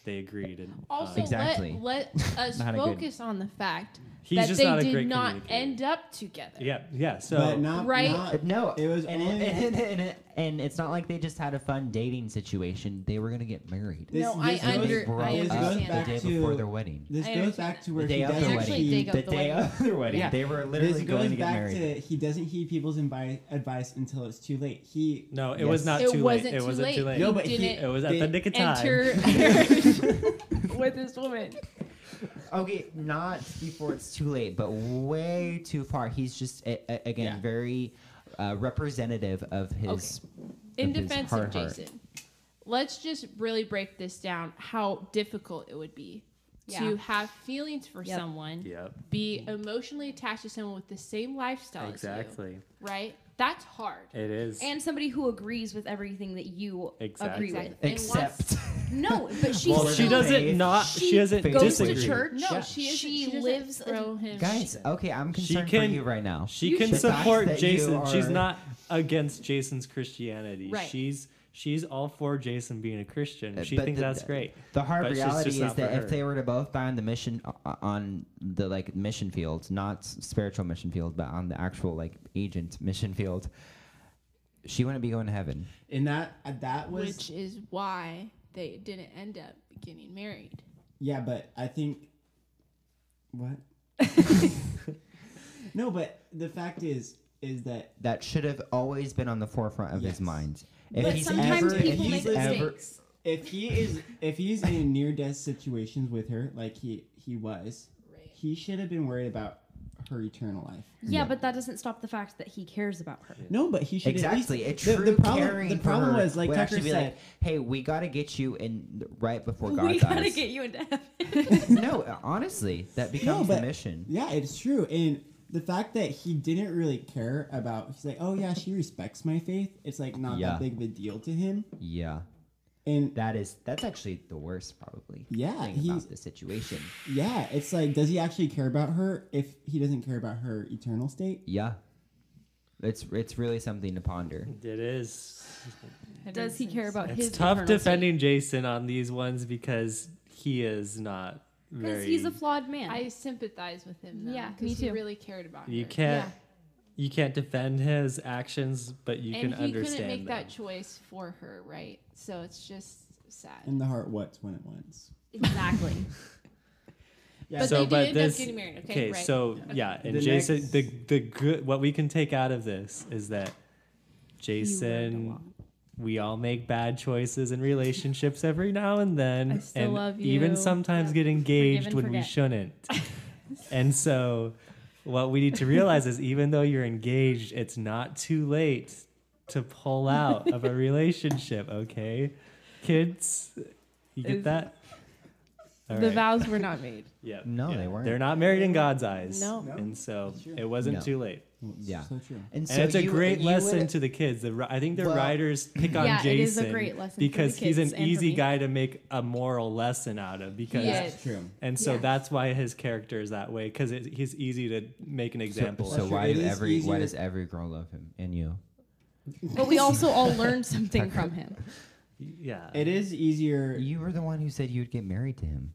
Speaker 4: they agreed. And
Speaker 2: Also,
Speaker 4: uh,
Speaker 1: Exactly.
Speaker 2: let, let us
Speaker 1: Not a good-
Speaker 2: focus on the fact
Speaker 4: he's
Speaker 2: that
Speaker 4: just
Speaker 2: they
Speaker 4: not a
Speaker 2: did
Speaker 4: great
Speaker 2: not
Speaker 4: communicator.
Speaker 2: end up together.
Speaker 4: Yeah, yeah. So
Speaker 3: but not
Speaker 2: Right?
Speaker 3: not-
Speaker 1: no,
Speaker 3: it was
Speaker 1: and,
Speaker 3: only
Speaker 1: and, and, and, and, and it's not like they just had a fun dating situation. They were gonna get married.
Speaker 3: This-
Speaker 2: no, I
Speaker 3: this goes-
Speaker 2: under,
Speaker 1: Broke
Speaker 2: I
Speaker 3: this
Speaker 1: up
Speaker 3: goes
Speaker 2: understand
Speaker 1: the
Speaker 3: back
Speaker 1: day
Speaker 2: that.
Speaker 3: to-
Speaker 1: before their wedding.
Speaker 3: This goes back to where
Speaker 1: The day
Speaker 3: he
Speaker 1: of their wedding.
Speaker 2: dig up
Speaker 1: The
Speaker 2: the
Speaker 1: day
Speaker 2: wedding.
Speaker 1: of their wedding.
Speaker 3: Yeah.
Speaker 1: They were
Speaker 3: This
Speaker 1: literally
Speaker 3: goes
Speaker 1: going to get
Speaker 3: back
Speaker 1: married.
Speaker 3: to he doesn't heed people's advice, advice until it's too late. He
Speaker 4: no, it
Speaker 1: Yes.
Speaker 4: was not
Speaker 2: It
Speaker 4: too late. It wasn't too
Speaker 2: late.
Speaker 4: late.
Speaker 3: No, but he-
Speaker 4: it was at the nick of time.
Speaker 2: with this woman.
Speaker 1: Okay, not before it's too late, but way too far. He's just a, a- again
Speaker 3: Yeah.
Speaker 1: very uh, representative of his.
Speaker 2: In
Speaker 1: of his
Speaker 2: defense
Speaker 1: hard
Speaker 2: of
Speaker 1: heart.
Speaker 2: Jason, let's just really break this down how difficult it would be
Speaker 5: Yeah.
Speaker 2: to have feelings for
Speaker 5: Yep.
Speaker 2: someone,
Speaker 4: Yep,
Speaker 2: be emotionally attached to someone with the same lifestyle as
Speaker 4: exactly.
Speaker 2: you, right? That's hard.
Speaker 4: It is.
Speaker 5: and somebody who agrees with everything that you
Speaker 4: Exactly.
Speaker 5: agree with.
Speaker 2: And
Speaker 1: Except,
Speaker 5: No, but she
Speaker 4: well,
Speaker 1: Well,
Speaker 4: she doesn't not. She,
Speaker 5: She
Speaker 4: doesn't
Speaker 1: goes
Speaker 5: goes
Speaker 1: disagree.
Speaker 5: to church.
Speaker 2: No,
Speaker 5: Yeah.
Speaker 2: she,
Speaker 5: she
Speaker 2: she
Speaker 5: lives a-
Speaker 2: throw him.
Speaker 1: guys, okay, I'm
Speaker 4: She
Speaker 1: concerned
Speaker 4: can-
Speaker 1: for you right now.
Speaker 4: She
Speaker 2: You
Speaker 4: can
Speaker 2: should-
Speaker 1: The fact
Speaker 4: support
Speaker 1: that you
Speaker 4: Jason. She's not against Jason's Christianity.
Speaker 2: Right.
Speaker 4: She's she's all for Jason being a Christian.
Speaker 1: Uh,
Speaker 4: She
Speaker 1: but
Speaker 4: thinks
Speaker 1: the-
Speaker 4: that's great.
Speaker 1: The hard
Speaker 4: But
Speaker 1: reality is that if
Speaker 4: her.
Speaker 1: they were to both die on the mission on the like mission field, not spiritual mission field, but on the actual like agent mission field, she wouldn't be going to heaven.
Speaker 3: And that uh, that was
Speaker 2: which is why they didn't end up getting married.
Speaker 3: yeah, but I think what? no, but the fact is is that
Speaker 1: That should have always been on the forefront of
Speaker 3: Yes.
Speaker 1: his mind. If
Speaker 5: But
Speaker 1: he's
Speaker 5: sometimes
Speaker 1: ever, if
Speaker 5: people
Speaker 1: he's
Speaker 5: make
Speaker 1: ever,
Speaker 5: mistakes.
Speaker 3: if he is if he's in near death situations with her like he he was,
Speaker 2: Right.
Speaker 3: he should have been worried about her eternal life.
Speaker 5: Yeah,
Speaker 1: Yeah.
Speaker 5: but that doesn't stop the fact that he cares about her.
Speaker 3: No, but he should
Speaker 1: exactly, a
Speaker 3: At least,
Speaker 1: true
Speaker 3: the, the problem, the problem was like Tucker
Speaker 1: actually be
Speaker 3: said.
Speaker 1: like, "Hey, we got to get you in right before God
Speaker 5: we
Speaker 1: dies."
Speaker 5: gotta get you into heaven.
Speaker 1: no, honestly, that becomes
Speaker 3: but-
Speaker 1: the mission.
Speaker 3: Yeah, it's true. And the fact that he didn't really care about, he's like, oh yeah, she respects my faith. It's like not
Speaker 1: Yeah.
Speaker 3: that big of a deal to him.
Speaker 1: Yeah,
Speaker 3: And
Speaker 1: that is that's actually the worst, probably.
Speaker 3: Yeah,
Speaker 1: thing
Speaker 3: he's-
Speaker 1: about the situation.
Speaker 3: yeah, it's like, does he actually care about her if he doesn't care about her eternal state?
Speaker 1: Yeah, it's it's really something to ponder.
Speaker 4: It is.
Speaker 5: Does he care about his?
Speaker 4: It's tough
Speaker 5: eternal
Speaker 4: defending Jason on these ones because he is not
Speaker 5: Because he's a flawed man.
Speaker 2: I sympathize with him. Though,
Speaker 5: Yeah,
Speaker 2: 'cause
Speaker 5: me
Speaker 2: He
Speaker 5: too.
Speaker 2: really cared about
Speaker 4: You
Speaker 2: her.
Speaker 4: can't.
Speaker 5: Yeah.
Speaker 4: You can't defend his actions, but you
Speaker 2: and
Speaker 4: can
Speaker 2: he
Speaker 4: understand
Speaker 2: couldn't make
Speaker 4: them.
Speaker 2: that choice for her, right? So it's just sad.
Speaker 3: And the heart what's when it wants.
Speaker 5: exactly.
Speaker 3: Yeah,
Speaker 2: But
Speaker 4: so,
Speaker 2: they
Speaker 4: but
Speaker 2: did end up
Speaker 4: this,
Speaker 2: getting married, okay,
Speaker 4: okay,
Speaker 2: right.
Speaker 4: so yeah, and
Speaker 3: The
Speaker 4: Jason,
Speaker 3: next-
Speaker 4: the the good, what we can take out of this is that Jason, we all make bad choices in relationships every now and then, and even sometimes
Speaker 2: Yep.
Speaker 4: get engaged when we shouldn't. and so, what we need to realize is, even though you're engaged, it's not too late to pull out of a relationship. Okay, kids, you get that? All
Speaker 2: the
Speaker 4: right.
Speaker 2: vows were not made.
Speaker 4: Yeah.
Speaker 1: No,
Speaker 4: yeah.
Speaker 1: they weren't.
Speaker 4: They're not married in God's eyes.
Speaker 2: No.
Speaker 3: No,
Speaker 4: And so it wasn't
Speaker 1: No.
Speaker 4: too late.
Speaker 1: Yeah.
Speaker 3: So true.
Speaker 1: And,
Speaker 4: And it's a great lesson
Speaker 1: would-
Speaker 4: to the kids. The, I think the
Speaker 1: Well-
Speaker 4: writers pick on
Speaker 5: Yeah, it is a
Speaker 4: Jason
Speaker 5: great lesson
Speaker 4: because he's an
Speaker 5: kids and for
Speaker 4: easy guy to make a moral lesson out of. Because
Speaker 2: Yes.
Speaker 3: That's true.
Speaker 4: and so
Speaker 2: Yeah.
Speaker 4: that's why his character is that way because he's easy to make an example.
Speaker 1: So,
Speaker 4: of.
Speaker 1: so why do
Speaker 3: is
Speaker 1: every why does every girl love him and you?
Speaker 5: but we also all learned something from him.
Speaker 4: yeah,
Speaker 3: It is easier.
Speaker 1: You were the one who said you'd get married to him.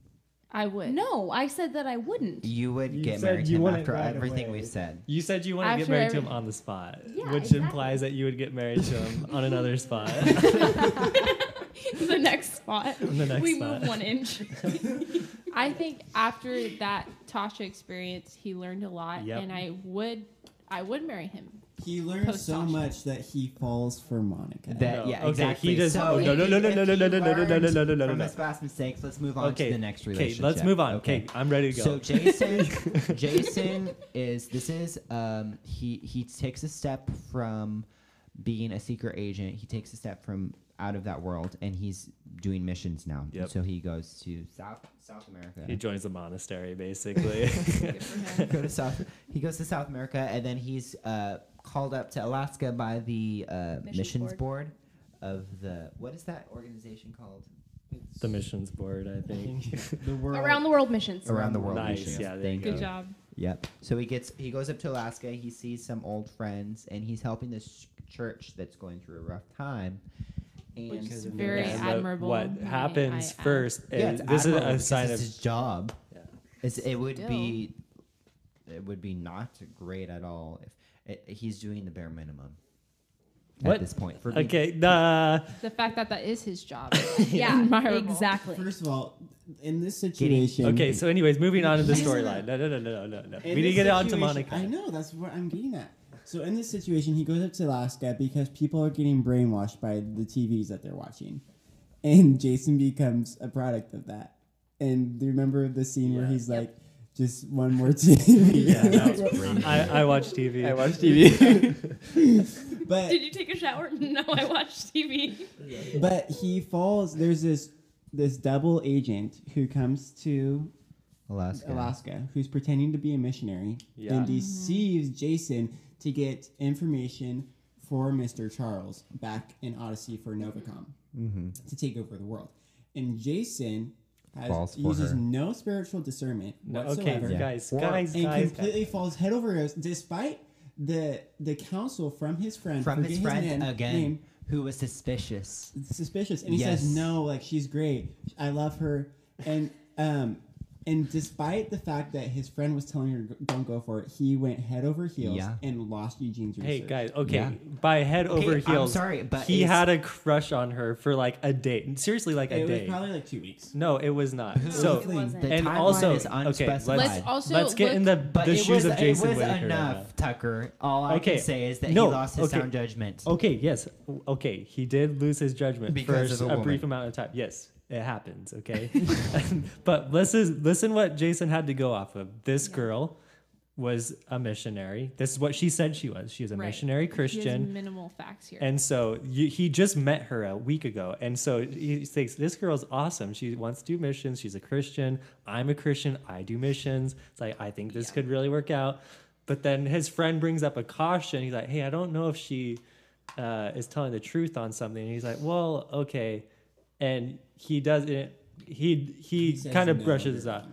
Speaker 2: I would.
Speaker 5: No, I said that I wouldn't.
Speaker 1: You would
Speaker 3: You
Speaker 1: get
Speaker 3: said
Speaker 1: married to him
Speaker 3: wouldn't
Speaker 1: after
Speaker 3: right
Speaker 1: everything
Speaker 3: away.
Speaker 1: we've said.
Speaker 4: You said you want to get
Speaker 2: After
Speaker 4: married to
Speaker 2: every-
Speaker 4: him on the spot,
Speaker 5: Yeah,
Speaker 4: which
Speaker 5: exactly.
Speaker 4: implies that you would get married to him on another spot.
Speaker 5: the next spot.
Speaker 4: The next
Speaker 5: we
Speaker 4: spot.
Speaker 5: move one inch.
Speaker 2: I think after that Tasha experience, he learned a lot,
Speaker 4: Yep.
Speaker 2: and I would, I would marry him.
Speaker 3: He learns
Speaker 2: Post
Speaker 3: so much that he falls for Monica.
Speaker 1: That
Speaker 4: No.
Speaker 1: yeah,
Speaker 4: Okay,
Speaker 1: exactly.
Speaker 4: he does-
Speaker 1: So
Speaker 4: oh, no, no,
Speaker 1: if
Speaker 4: no,
Speaker 1: he-
Speaker 4: no,
Speaker 1: if
Speaker 4: no, no,
Speaker 1: he
Speaker 4: no, no, no, no, no, no,
Speaker 1: learned
Speaker 4: no, no, no,
Speaker 1: From
Speaker 4: no.
Speaker 1: his past mistakes, let's move on to the next
Speaker 4: Okay,
Speaker 1: relationship.
Speaker 4: let's move on. Okay, I'm ready to go.
Speaker 1: So Jason, Jason is this is um he he takes a step from being a secret agent. He takes a step from out of that world, and he's doing missions now.
Speaker 4: Yep.
Speaker 1: So he goes to South South America.
Speaker 4: he joins the monastery, basically.
Speaker 2: Good for him.
Speaker 1: go to South. He goes to South America, and then he's uh, called up to Alaska by the uh,
Speaker 5: Missions
Speaker 1: missions
Speaker 5: board.
Speaker 1: board. of the what is that organization called?
Speaker 4: the missions board, I think.
Speaker 3: The world.
Speaker 5: Around the world missions.
Speaker 1: Around the world
Speaker 4: Nice,
Speaker 1: missions.
Speaker 4: yeah, there
Speaker 1: Thank
Speaker 4: you
Speaker 1: you.
Speaker 2: Good job.
Speaker 1: Yep. So he gets he goes up to Alaska. He sees some old friends, and he's helping this church that's going through a rough time. And
Speaker 2: Which is very
Speaker 4: And
Speaker 2: admirable.
Speaker 4: What happens
Speaker 2: I add.
Speaker 4: first
Speaker 1: yeah, it's
Speaker 4: this is a
Speaker 1: because
Speaker 4: sign of
Speaker 1: his job.
Speaker 4: Yeah.
Speaker 1: It's, it would
Speaker 2: Still.
Speaker 1: be it would be not great at all if it, he's doing the bare minimum
Speaker 4: What?
Speaker 1: at this point. For me.
Speaker 4: Okay, nah.
Speaker 2: The fact that that is his job.
Speaker 5: Yeah,
Speaker 2: Admirable.
Speaker 5: exactly.
Speaker 3: First of all, in this situation.
Speaker 4: Okay, so anyways, moving on to the storyline. No, no, no, no, no, no.
Speaker 3: in
Speaker 4: We need to get on to Monica.
Speaker 3: I know that's what I'm getting at. So in this situation, he goes up to Alaska because people are getting brainwashed by the TVs that they're watching, and Jason becomes a product of that. And do you remember the scene where
Speaker 4: Yeah.
Speaker 3: he's like, "Just one more TV."
Speaker 4: Yeah, that was great. I, I watch TV.
Speaker 3: I watch TV. but
Speaker 5: Did you take a shower? No, I watched TV.
Speaker 3: but he falls. There's this this double agent who comes to
Speaker 1: Alaska.
Speaker 3: Alaska who's pretending to be a missionary
Speaker 4: Yeah.
Speaker 3: and deceives Jason to get information for Mr. Charles back in Odyssey for Novacom
Speaker 1: Mm-hmm.
Speaker 3: to take over the world. And Jason has,
Speaker 1: Falls for
Speaker 3: uses
Speaker 1: her.
Speaker 3: no spiritual discernment
Speaker 4: No, okay,
Speaker 3: whatsoever
Speaker 1: Yeah.
Speaker 4: guys,
Speaker 1: Or-
Speaker 4: guys,
Speaker 3: and
Speaker 4: guys,
Speaker 3: completely falls head over heels despite the the counsel from his friend
Speaker 1: From his
Speaker 3: forget
Speaker 1: friend
Speaker 3: name,
Speaker 1: again.
Speaker 3: name,
Speaker 1: who was suspicious.
Speaker 3: suspicious and he
Speaker 1: Yes.
Speaker 3: says no like she's great i love her and um and despite the fact that his friend was telling her don't go for it he went head over heels
Speaker 1: Yeah.
Speaker 3: and lost eugene's research
Speaker 4: Hey guys, okay,
Speaker 1: Yeah.
Speaker 4: by head over
Speaker 1: I'm
Speaker 4: heels.
Speaker 1: sorry, but
Speaker 4: he
Speaker 1: is-
Speaker 4: had a crush on her for like a day. Seriously, like a
Speaker 3: it was
Speaker 4: day.
Speaker 3: probably like two weeks
Speaker 4: no, it was not. so
Speaker 5: It wasn't.
Speaker 1: The
Speaker 4: and
Speaker 1: timeline
Speaker 4: also
Speaker 1: is
Speaker 4: okay,
Speaker 1: unspecified.
Speaker 4: let's,
Speaker 2: Let's also
Speaker 4: let's get in the
Speaker 2: look-
Speaker 4: the shoes of Jason
Speaker 1: it was
Speaker 4: Whittaker right
Speaker 1: enough,
Speaker 4: now.
Speaker 1: Tucker. All I
Speaker 4: Okay,
Speaker 1: can say is that
Speaker 4: no,
Speaker 1: he lost his
Speaker 4: okay.
Speaker 1: sound judgment.
Speaker 4: Okay, yes. Okay, he did lose his judgment
Speaker 1: Because
Speaker 4: for
Speaker 1: of a
Speaker 4: a, brief amount of time. Yes, it happens, okay? but listen listen what Jason had to go off of. This girl was a missionary. This is what she said she was. She was a
Speaker 2: Right.
Speaker 4: missionary Christian.
Speaker 2: minimal facts here.
Speaker 4: And so you, he just met her a week ago. And so he thinks this girl's awesome. She wants to do missions. She's a Christian. I'm a Christian. I do missions. It's like, I think this
Speaker 2: Yeah.
Speaker 4: could really work out. But then his friend brings up a caution. He's like, hey, I don't know if she uh, is telling the truth on something. And he's like, well, okay. And he does it. He, he,
Speaker 3: says
Speaker 4: kind of
Speaker 3: no
Speaker 4: brushes
Speaker 3: that.
Speaker 4: it.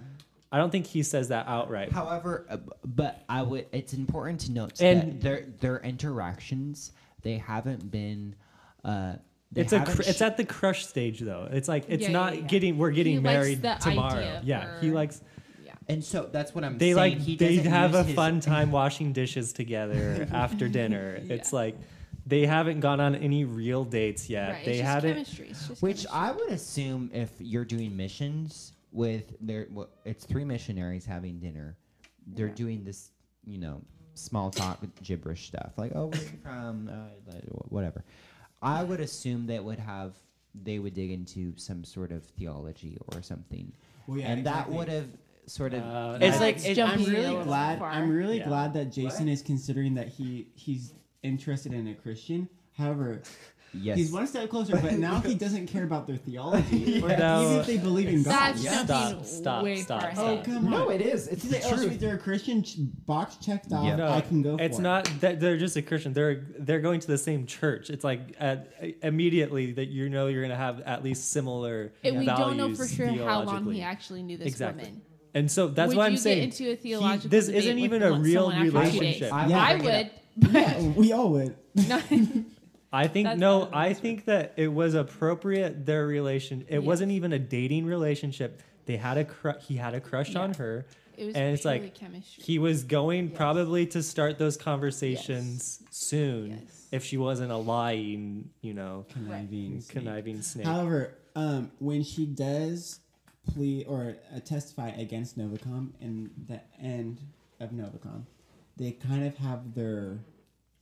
Speaker 4: I don't think he says that outright.
Speaker 1: However, uh, but I would. It's important to note
Speaker 4: And-
Speaker 1: that their their interactions they haven't been. Uh, they
Speaker 4: It's a
Speaker 1: haven't
Speaker 4: cr- it's at the crush stage though. It's like it's
Speaker 2: Yeah, yeah,
Speaker 4: not
Speaker 2: yeah.
Speaker 4: getting we're getting
Speaker 2: He likes
Speaker 4: married
Speaker 2: the
Speaker 4: tomorrow.
Speaker 2: idea
Speaker 4: Yeah, he likes
Speaker 2: yeah.
Speaker 1: and so that's what I'm
Speaker 4: they
Speaker 1: saying.
Speaker 4: like
Speaker 1: he
Speaker 4: they have
Speaker 1: use
Speaker 4: a
Speaker 1: his-
Speaker 4: fun time washing dishes together after dinner. It's like they haven't gone on any real dates yet.
Speaker 2: right.
Speaker 4: They
Speaker 2: it's just
Speaker 4: haven't.
Speaker 2: chemistry. It's just
Speaker 1: Which
Speaker 2: chemistry.
Speaker 1: I would assume if you're doing missions with their, well, it's three missionaries having dinner. They're
Speaker 2: Yeah.
Speaker 1: doing this, you know, small talk gibberish stuff like, oh, where are you from? Uh, whatever. I would assume they would have, they would dig into some sort of theology or something,
Speaker 3: well, yeah,
Speaker 1: and that would have sort of.
Speaker 4: Uh,
Speaker 3: it's like
Speaker 2: That's
Speaker 3: it, I'm
Speaker 2: jumping a
Speaker 3: really
Speaker 2: little
Speaker 3: glad
Speaker 2: far.
Speaker 3: i'm really
Speaker 4: Yeah.
Speaker 3: glad that jason is considering that he he's interested in a christian however
Speaker 1: yes.
Speaker 3: He's one step closer, but now he doesn't care about their theology or
Speaker 4: No.
Speaker 3: even if they believe in God.
Speaker 2: That's
Speaker 1: Yeah.
Speaker 4: Stop, stop,
Speaker 2: way
Speaker 4: stop,
Speaker 2: far
Speaker 4: stop.
Speaker 3: Oh come on!
Speaker 1: no, it is. It's
Speaker 3: They, oh, so if they're a Christian, box checked off.
Speaker 1: Yeah.
Speaker 4: No,
Speaker 3: I can go.
Speaker 4: it's
Speaker 3: for
Speaker 4: not that they're just a Christian. They're they're going to the same church. It's like at, immediately that you know you're going to have at least similar
Speaker 2: And we don't know for sure how long he actually knew this
Speaker 4: Exactly.
Speaker 2: woman.
Speaker 4: And so that's
Speaker 2: would
Speaker 4: what I'm
Speaker 2: you
Speaker 4: saying.
Speaker 2: into a
Speaker 4: He-
Speaker 2: theological
Speaker 4: this isn't even a real
Speaker 2: someone after two
Speaker 4: relationship.
Speaker 1: I
Speaker 3: Yeah.
Speaker 2: I
Speaker 1: bring it up.
Speaker 2: would.
Speaker 3: Yeah, we all would.
Speaker 2: No.
Speaker 4: I think
Speaker 2: That's
Speaker 4: no, I think that it was appropriate their relation. It
Speaker 2: Yeah.
Speaker 4: wasn't even a dating relationship. They had a cru- he had a crush on her.
Speaker 2: It was
Speaker 4: And it's like,
Speaker 2: chemistry.
Speaker 4: He was going
Speaker 2: Yes.
Speaker 4: probably to start those conversations soon
Speaker 2: Yes.
Speaker 4: if she wasn't a lying, you know,
Speaker 3: Conniving. snake.
Speaker 4: conniving snake.
Speaker 3: However, um, when she does plea or uh, testify against Novacom in the end of Novacom, they kind of have their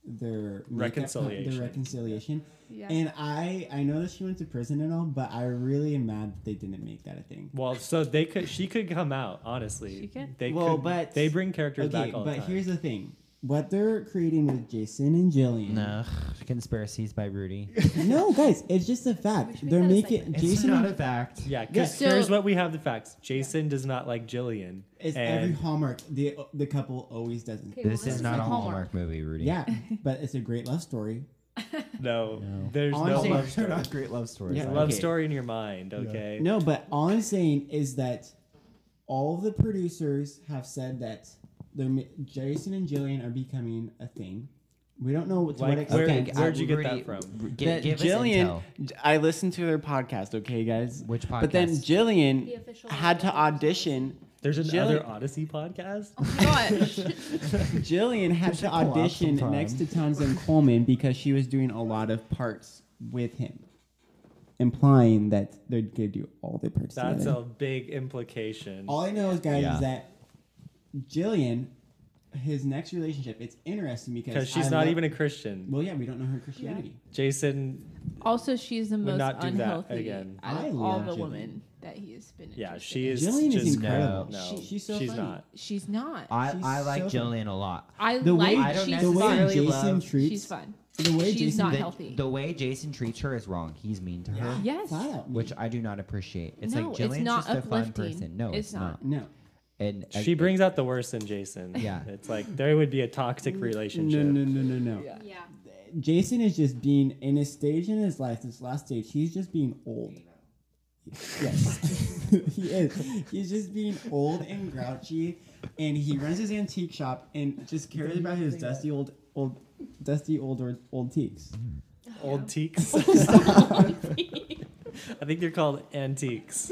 Speaker 3: their makeup-
Speaker 4: Reconciliation.
Speaker 3: their reconciliation.
Speaker 2: yeah.
Speaker 3: And I I know that she went to prison and all, but I really am mad that they didn't make that a thing.
Speaker 4: well, so they could she could come out, honestly.
Speaker 2: She could.
Speaker 4: They
Speaker 3: Well,
Speaker 4: could,
Speaker 3: but-
Speaker 4: they bring characters
Speaker 3: Okay,
Speaker 4: back all
Speaker 3: but
Speaker 4: the time.
Speaker 3: here's the thing: what they're creating with Jason and Jillian.
Speaker 1: No, conspiracies by Rudy.
Speaker 3: no, guys, it's just a fact. They're
Speaker 5: make that a
Speaker 3: making
Speaker 5: segment.
Speaker 3: Jason.
Speaker 1: not a fact.
Speaker 4: yeah, because
Speaker 2: So-
Speaker 4: here's what we have the facts. Jason does not like Jillian.
Speaker 3: It's
Speaker 4: and
Speaker 3: every Hallmark. The the couple always doesn't.
Speaker 5: Okay, well,
Speaker 1: This is not
Speaker 5: like
Speaker 1: a Hallmark movie, Rudy.
Speaker 3: Yeah, but it's a great love story.
Speaker 4: no,
Speaker 1: No.
Speaker 4: there's
Speaker 3: Honestly,
Speaker 4: no love story.
Speaker 1: not great love stories.
Speaker 3: Yeah.
Speaker 4: It's a love
Speaker 3: Okay.
Speaker 4: story in your mind, okay?
Speaker 3: No, but all I'm saying is that all of the producers have said that they're Jason and Jillian are becoming a thing. We don't know what to
Speaker 4: Like,
Speaker 3: what
Speaker 4: where-
Speaker 3: extent.
Speaker 4: where'd you get that from?
Speaker 1: r- gi-
Speaker 3: that
Speaker 1: give us
Speaker 3: Jillian,
Speaker 1: intel.
Speaker 3: I listened to their podcast. Okay, guys.
Speaker 1: Which podcast?
Speaker 3: But then
Speaker 5: The
Speaker 3: Jillian
Speaker 5: official
Speaker 3: had to audition.
Speaker 4: There's
Speaker 3: Jillian-
Speaker 4: another Odyssey podcast.
Speaker 5: Oh my gosh.
Speaker 3: Jillian had to
Speaker 1: pull up
Speaker 3: audition
Speaker 1: sometime.
Speaker 3: next to Townsend Coleman because she was doing a lot of parts with him, implying that they're gonna do all the parts
Speaker 4: That's
Speaker 3: together.
Speaker 4: a big implication.
Speaker 3: All I know is, guys,
Speaker 1: Yeah.
Speaker 3: is that Jillian, his next relationship, it's interesting because
Speaker 4: Because she's
Speaker 3: I
Speaker 4: not
Speaker 3: love-
Speaker 4: even a Christian.
Speaker 3: Well, yeah, we don't know her Christianity.
Speaker 4: Jason,
Speaker 2: also, she's the most
Speaker 4: not do that
Speaker 2: unhealthy
Speaker 4: again.
Speaker 2: out
Speaker 3: I
Speaker 2: of all
Speaker 3: love
Speaker 2: the
Speaker 3: Jillian.
Speaker 2: women that he has been.
Speaker 4: yeah,
Speaker 2: interested
Speaker 4: she
Speaker 2: in.
Speaker 4: is
Speaker 3: Jillian is
Speaker 4: just
Speaker 3: incredible.
Speaker 4: No,
Speaker 3: She- she's so
Speaker 4: she's
Speaker 3: funny.
Speaker 4: not.
Speaker 2: She's not.
Speaker 1: I,
Speaker 3: She's
Speaker 1: I like
Speaker 3: so
Speaker 1: Jillian a lot.
Speaker 2: I
Speaker 3: The way-
Speaker 2: like.
Speaker 1: I don't
Speaker 2: she's
Speaker 3: The way
Speaker 2: fun.
Speaker 1: necessarily
Speaker 3: Jason
Speaker 1: love-
Speaker 3: treats
Speaker 2: She's fun.
Speaker 3: the way
Speaker 2: She's
Speaker 3: Jason
Speaker 2: not
Speaker 1: the,
Speaker 2: healthy.
Speaker 1: the way Jason treats her is wrong. He's mean to her,
Speaker 2: Yes.
Speaker 3: flat out,
Speaker 1: which I do not appreciate. It's
Speaker 2: no,
Speaker 1: like
Speaker 2: it's
Speaker 1: Jillian's
Speaker 2: not
Speaker 1: just a fun
Speaker 2: uplifting.
Speaker 1: person. No, it's,
Speaker 2: it's
Speaker 1: not.
Speaker 3: no,
Speaker 1: And
Speaker 4: She brings out the worst in Jason.
Speaker 1: Yeah.
Speaker 4: It's like there would be a toxic mm. relationship.
Speaker 3: no, no, no, no, no.
Speaker 2: Yeah.
Speaker 5: Yeah.
Speaker 3: Jason is just being in a stage in his life, this last stage. He's just being old. Yes, he is. He's just being old and grouchy, and he runs his antique shop and just cares about his dusty old, old, dusty old old, old teaks.
Speaker 4: Old teaks. I think they're called antiques.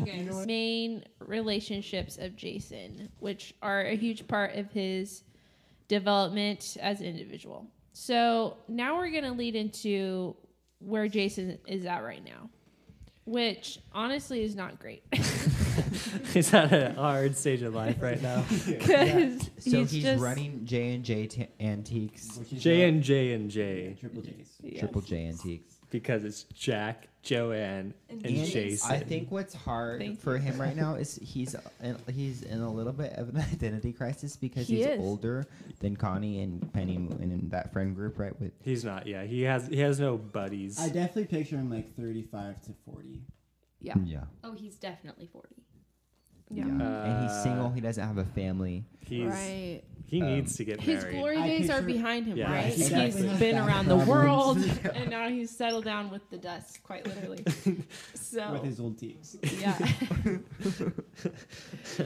Speaker 2: Okay. Main relationships of Jason, which are a huge part of his development as an individual. So now we're going to lead into where Jason is at right now, which honestly is not great.
Speaker 4: He's at a hard stage of life right now.
Speaker 2: Because
Speaker 1: So
Speaker 2: he's,
Speaker 1: he's,
Speaker 2: just,
Speaker 1: running J and J Antiques,
Speaker 4: J and J and J
Speaker 3: triple J's.
Speaker 2: Yes.
Speaker 1: Triple J Antiques.
Speaker 4: Because it's Jack, Joanne, and,
Speaker 5: And
Speaker 4: Jason.
Speaker 1: I think what's hard
Speaker 2: Thank
Speaker 1: for him right now is he's in, he's in a little bit of an identity crisis because
Speaker 2: He
Speaker 1: he's
Speaker 2: is.
Speaker 1: older than Connie and Penny and in that friend group, right? With
Speaker 4: he's not. Yeah, he has he has no buddies.
Speaker 3: I definitely picture him like 35 to 40.
Speaker 2: Yeah.
Speaker 1: yeah,
Speaker 5: Oh, he's definitely 40.
Speaker 2: Yeah.
Speaker 1: and he's
Speaker 4: Uh,
Speaker 1: single. He doesn't have a family.
Speaker 4: He's
Speaker 2: Right.
Speaker 4: he
Speaker 1: Um,
Speaker 4: needs to get
Speaker 2: His
Speaker 4: married.
Speaker 2: glory
Speaker 3: I
Speaker 2: days are behind him,
Speaker 4: Yeah,
Speaker 2: right?
Speaker 4: exactly.
Speaker 2: He's been around the world,
Speaker 3: Problems.
Speaker 2: and now he's settled down with the dust, quite literally. So
Speaker 3: With his old teaks.
Speaker 2: Yeah.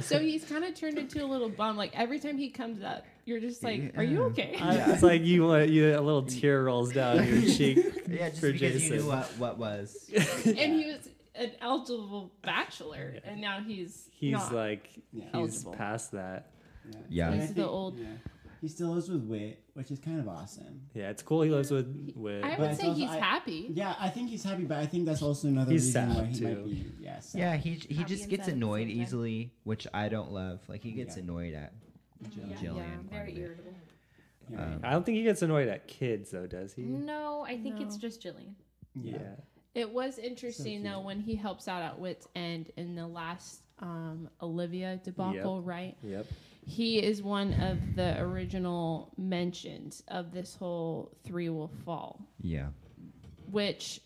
Speaker 2: so he's kind of turned into a little bum. Like every time he comes up, you're just like, "Are you okay?"
Speaker 4: I- It's like you want you a little tear rolls down your cheek
Speaker 1: Yeah, just
Speaker 4: for
Speaker 1: because
Speaker 4: Jason.
Speaker 1: you knew what what was.
Speaker 2: and he was an eligible bachelor, and now he's
Speaker 4: He's
Speaker 2: not.
Speaker 4: like
Speaker 3: Yeah.
Speaker 4: he's
Speaker 2: Eligible.
Speaker 4: past that.
Speaker 3: Yeah.
Speaker 1: Yeah.
Speaker 3: And I
Speaker 2: He's the old-
Speaker 3: yeah. He still lives with Whit, which is kind of awesome.
Speaker 4: Yeah, it's cool. He lives with Whit.
Speaker 2: I would
Speaker 3: it's
Speaker 2: say
Speaker 3: also-
Speaker 2: he's
Speaker 3: I-
Speaker 2: happy.
Speaker 3: Yeah, I think he's happy, but I think that's also another
Speaker 4: He's
Speaker 3: reason
Speaker 4: sad,
Speaker 3: why he
Speaker 4: too.
Speaker 3: might be. Yeah, sad.
Speaker 1: Yeah, he he
Speaker 2: Happy
Speaker 1: just gets
Speaker 2: sad at the
Speaker 1: annoyed easily, which I don't love. Like he gets
Speaker 3: Yeah.
Speaker 1: annoyed at
Speaker 3: Jillian.
Speaker 1: Jillian.
Speaker 2: Yeah,
Speaker 1: quite a
Speaker 5: Very
Speaker 1: bit.
Speaker 5: irritable.
Speaker 1: Um,
Speaker 4: I don't think he gets annoyed at kids though, does he?
Speaker 5: No, I think it's just Jillian.
Speaker 3: yeah.
Speaker 2: It was interesting
Speaker 3: cute.
Speaker 2: though when he helps out at Whit's End in the last um, Olivia debacle, right?
Speaker 4: Yep.
Speaker 2: He is one of the original mentions of this whole three will fall.
Speaker 1: Yeah.
Speaker 2: which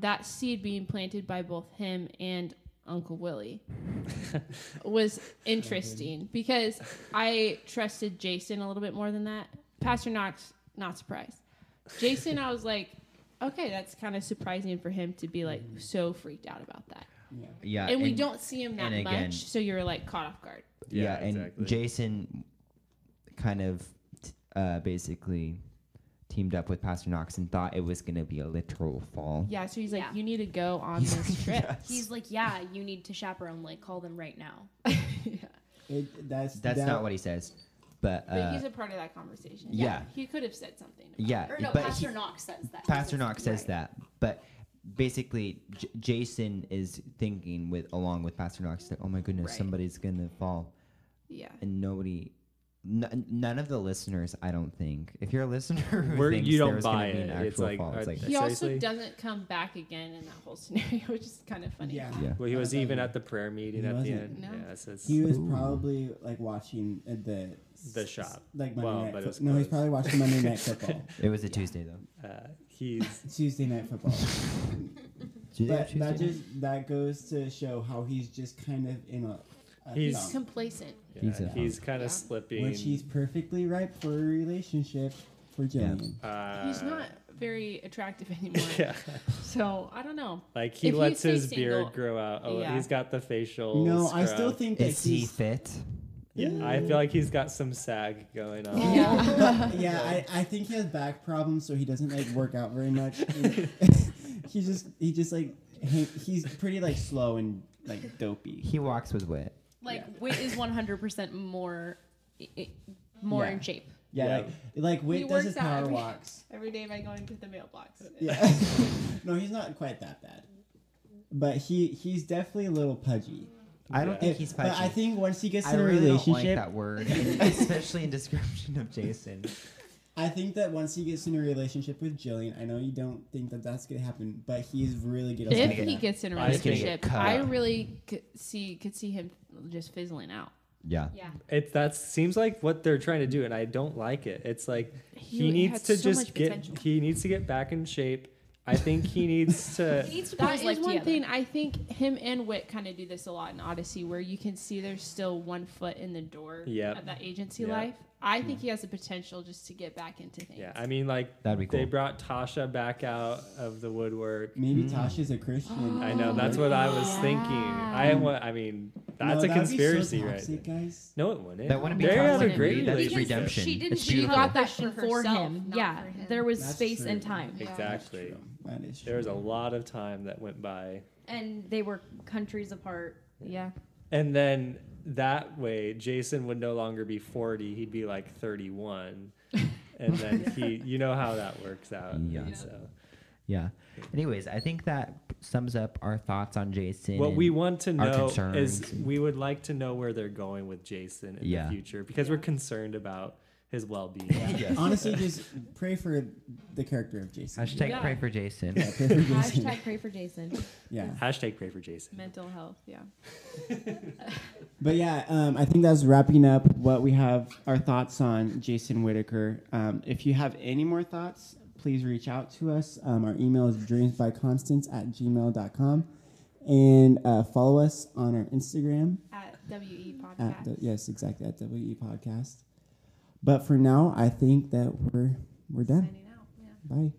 Speaker 2: that seed being planted by both him and Uncle Willie was interesting because I trusted Jason a little bit more than that. Pastor Knox, not surprised. Jason, I was like, okay, that's kind of surprising for him to be like so freaked out about that.
Speaker 3: Yeah.
Speaker 1: Yeah.
Speaker 2: and, we don't see him that
Speaker 1: and
Speaker 2: much, so you're like caught off guard.
Speaker 1: Yeah,
Speaker 4: Yeah,
Speaker 1: and
Speaker 4: exactly.
Speaker 1: Jason kind of t- uh, basically teamed up with Pastor Knox and thought it was going to be a literal fall.
Speaker 2: Yeah, so he's like,
Speaker 5: Yeah.
Speaker 2: you need to go on this trip.
Speaker 5: He's like, yeah, you need to chaperone. Like, call them right now.
Speaker 3: It, that's
Speaker 1: That's
Speaker 3: that,
Speaker 1: not what he says, but,
Speaker 2: But
Speaker 1: uh,
Speaker 2: he's a part of that conversation.
Speaker 1: yeah.
Speaker 2: He could have said something.
Speaker 1: yeah,
Speaker 5: Or no,
Speaker 1: but
Speaker 5: Pastor
Speaker 1: he-
Speaker 5: Knox says that.
Speaker 1: Pastor Knox says
Speaker 5: right.
Speaker 1: that, but basically J- Jason is thinking with along with Pastor Knox that oh my goodness
Speaker 2: Right.
Speaker 1: somebody's gonna fall
Speaker 2: Yeah.
Speaker 1: and nobody. N- none of the listeners, I don't think. If you're a listener who
Speaker 4: Where
Speaker 1: thinks
Speaker 4: you don't
Speaker 1: there's gonna
Speaker 4: buy
Speaker 1: be an
Speaker 4: it.
Speaker 1: actual
Speaker 4: It's like,
Speaker 1: fall, it's like
Speaker 2: He also doesn't come back again in that whole scenario, which is kind of funny.
Speaker 3: Yeah.
Speaker 1: yeah,
Speaker 4: Well, he was
Speaker 3: Uh,
Speaker 4: even at the prayer meeting
Speaker 3: he
Speaker 4: at the
Speaker 3: wasn't.
Speaker 4: end.
Speaker 2: No.
Speaker 4: Yeah, so
Speaker 3: He was
Speaker 1: Ooh.
Speaker 3: probably like watching uh, the
Speaker 4: The shop.
Speaker 3: like Monday
Speaker 4: Well,
Speaker 3: night.
Speaker 4: but it
Speaker 3: Fo-
Speaker 4: was
Speaker 3: no, he's probably watching Monday night football,
Speaker 1: it was a Tuesday though.
Speaker 4: uh, he's
Speaker 3: Tuesday night football.
Speaker 1: Tuesday or
Speaker 3: but that
Speaker 1: Tuesday?
Speaker 3: just that goes to show how he's just kind of in a. a
Speaker 4: He's-
Speaker 3: dump,
Speaker 2: Complacent.
Speaker 4: yeah,
Speaker 1: He's
Speaker 4: he's,
Speaker 1: a-
Speaker 4: kind of
Speaker 2: Yeah.
Speaker 4: slipping.
Speaker 3: which he's perfectly ripe for a relationship for Jillian.
Speaker 4: uh,
Speaker 2: He's not very attractive anymore.
Speaker 4: Yeah,
Speaker 2: So I don't know.
Speaker 4: like he
Speaker 2: If he
Speaker 4: lets
Speaker 2: stays
Speaker 4: his
Speaker 2: single-
Speaker 4: beard grow out. Oh,
Speaker 2: Yeah.
Speaker 4: he's got the facial.
Speaker 3: No, I
Speaker 4: scrub.
Speaker 3: still think that
Speaker 1: Is he
Speaker 3: he's.
Speaker 1: fit?
Speaker 4: Yeah, I feel like he's got some sag going on.
Speaker 2: Yeah.
Speaker 3: yeah, I, I think he has back problems, so he doesn't like work out very much. he's just he just like he, he's pretty like slow and like dopey.
Speaker 1: He walks with Whit.
Speaker 5: Like,
Speaker 3: Yeah.
Speaker 5: Whit is 100% more, i- i- more
Speaker 3: Yeah.
Speaker 5: in shape.
Speaker 3: Yeah,
Speaker 4: Yeah.
Speaker 3: like like
Speaker 2: He
Speaker 3: Whit does
Speaker 2: works
Speaker 3: his
Speaker 2: out
Speaker 3: power
Speaker 2: every-
Speaker 3: walks.
Speaker 2: Every day by going to the mailbox.
Speaker 3: Yeah, no, he's not quite that bad, but he he's definitely a little pudgy.
Speaker 1: I don't
Speaker 4: Yeah.
Speaker 1: think he's
Speaker 3: But
Speaker 1: pudgy.
Speaker 3: I think once he gets
Speaker 1: I
Speaker 3: in a
Speaker 1: really don't like
Speaker 3: relationship,
Speaker 1: that word, especially in description of Jason.
Speaker 3: I think that once he gets in a relationship with Jillian, I know you don't think that that's gonna happen, but he's really good.
Speaker 2: If
Speaker 3: at
Speaker 2: he
Speaker 3: that.
Speaker 2: gets in a
Speaker 4: I think-
Speaker 2: relationship,
Speaker 1: Cut.
Speaker 2: I really could see could see him just fizzling out.
Speaker 1: Yeah.
Speaker 5: Yeah.
Speaker 4: It that seems like what they're trying to do, and I don't like it. It's like he,
Speaker 2: He
Speaker 4: needs
Speaker 2: had
Speaker 4: to
Speaker 2: so
Speaker 4: just get
Speaker 2: potential.
Speaker 4: he needs to get back in shape. I think he needs to.
Speaker 5: He needs to put
Speaker 2: That
Speaker 5: his
Speaker 2: is
Speaker 5: life
Speaker 2: one
Speaker 5: together.
Speaker 2: thing. I think him and Whit kind of do this a lot in Odyssey, where you can see there's still one foot in the door
Speaker 4: Yep.
Speaker 2: of that agency
Speaker 4: Yep.
Speaker 2: life. I think he has the potential just to get back into things.
Speaker 4: Yeah, I mean, like
Speaker 1: That'd be cool.
Speaker 4: they brought Tasha back out of the woodwork.
Speaker 3: Maybe
Speaker 1: Mm.
Speaker 3: Tasha's a Christian.
Speaker 4: I know that's what I was thinking. I
Speaker 2: Yeah.
Speaker 4: want. I mean, That's
Speaker 3: No,
Speaker 4: a
Speaker 3: that would be so
Speaker 4: conspiracy, right?
Speaker 3: toxic, guys.
Speaker 4: No, it wouldn't.
Speaker 1: That wouldn't be
Speaker 4: They have a
Speaker 1: toxic.
Speaker 4: great
Speaker 1: That's
Speaker 4: relationship.
Speaker 1: redemption.
Speaker 5: She didn't
Speaker 1: It's
Speaker 5: do
Speaker 1: beautiful.
Speaker 2: Got that for
Speaker 5: for
Speaker 2: herself,
Speaker 5: him. Yeah,
Speaker 2: for him.
Speaker 5: there was
Speaker 3: That's
Speaker 5: space
Speaker 3: true.
Speaker 5: and time,
Speaker 2: Yeah.
Speaker 4: Exactly.
Speaker 3: True. That is
Speaker 4: There was a lot of time that went by.
Speaker 5: and they were countries apart.
Speaker 2: Yeah.
Speaker 4: And then that way, Jason would no longer be 40. He'd be like 31. And then he, you know how that works out.
Speaker 1: Yeah.
Speaker 4: So,
Speaker 1: Yeah. Anyways, I think that sums up our thoughts on Jason.
Speaker 4: what we want to
Speaker 1: our
Speaker 4: know
Speaker 1: concerns.
Speaker 4: is we would like to know where they're going with Jason in
Speaker 1: Yeah.
Speaker 4: the future because we're concerned about his well being.
Speaker 1: Yes.
Speaker 3: Honestly, just pray for the character of Jason.
Speaker 1: Hashtag
Speaker 2: Yeah.
Speaker 1: pray for Jason.
Speaker 3: Yeah, pray for Jason.
Speaker 5: Hashtag pray for Jason.
Speaker 3: Yeah.
Speaker 4: Hashtag pray for Jason.
Speaker 2: Mental health. Yeah.
Speaker 3: But yeah, um, I think that's wrapping up what we have our thoughts on Jason Whittaker. Um, if you have any more thoughts, please reach out to us. Um, our email is dreamsbyconstance at gmail.com. And uh, follow us on our Instagram
Speaker 2: At WE
Speaker 3: at
Speaker 2: Podcast.
Speaker 3: the, yes, exactly at WE Podcast. But for now, I think that we're we're done.
Speaker 2: Signing out. Yeah.
Speaker 3: Bye.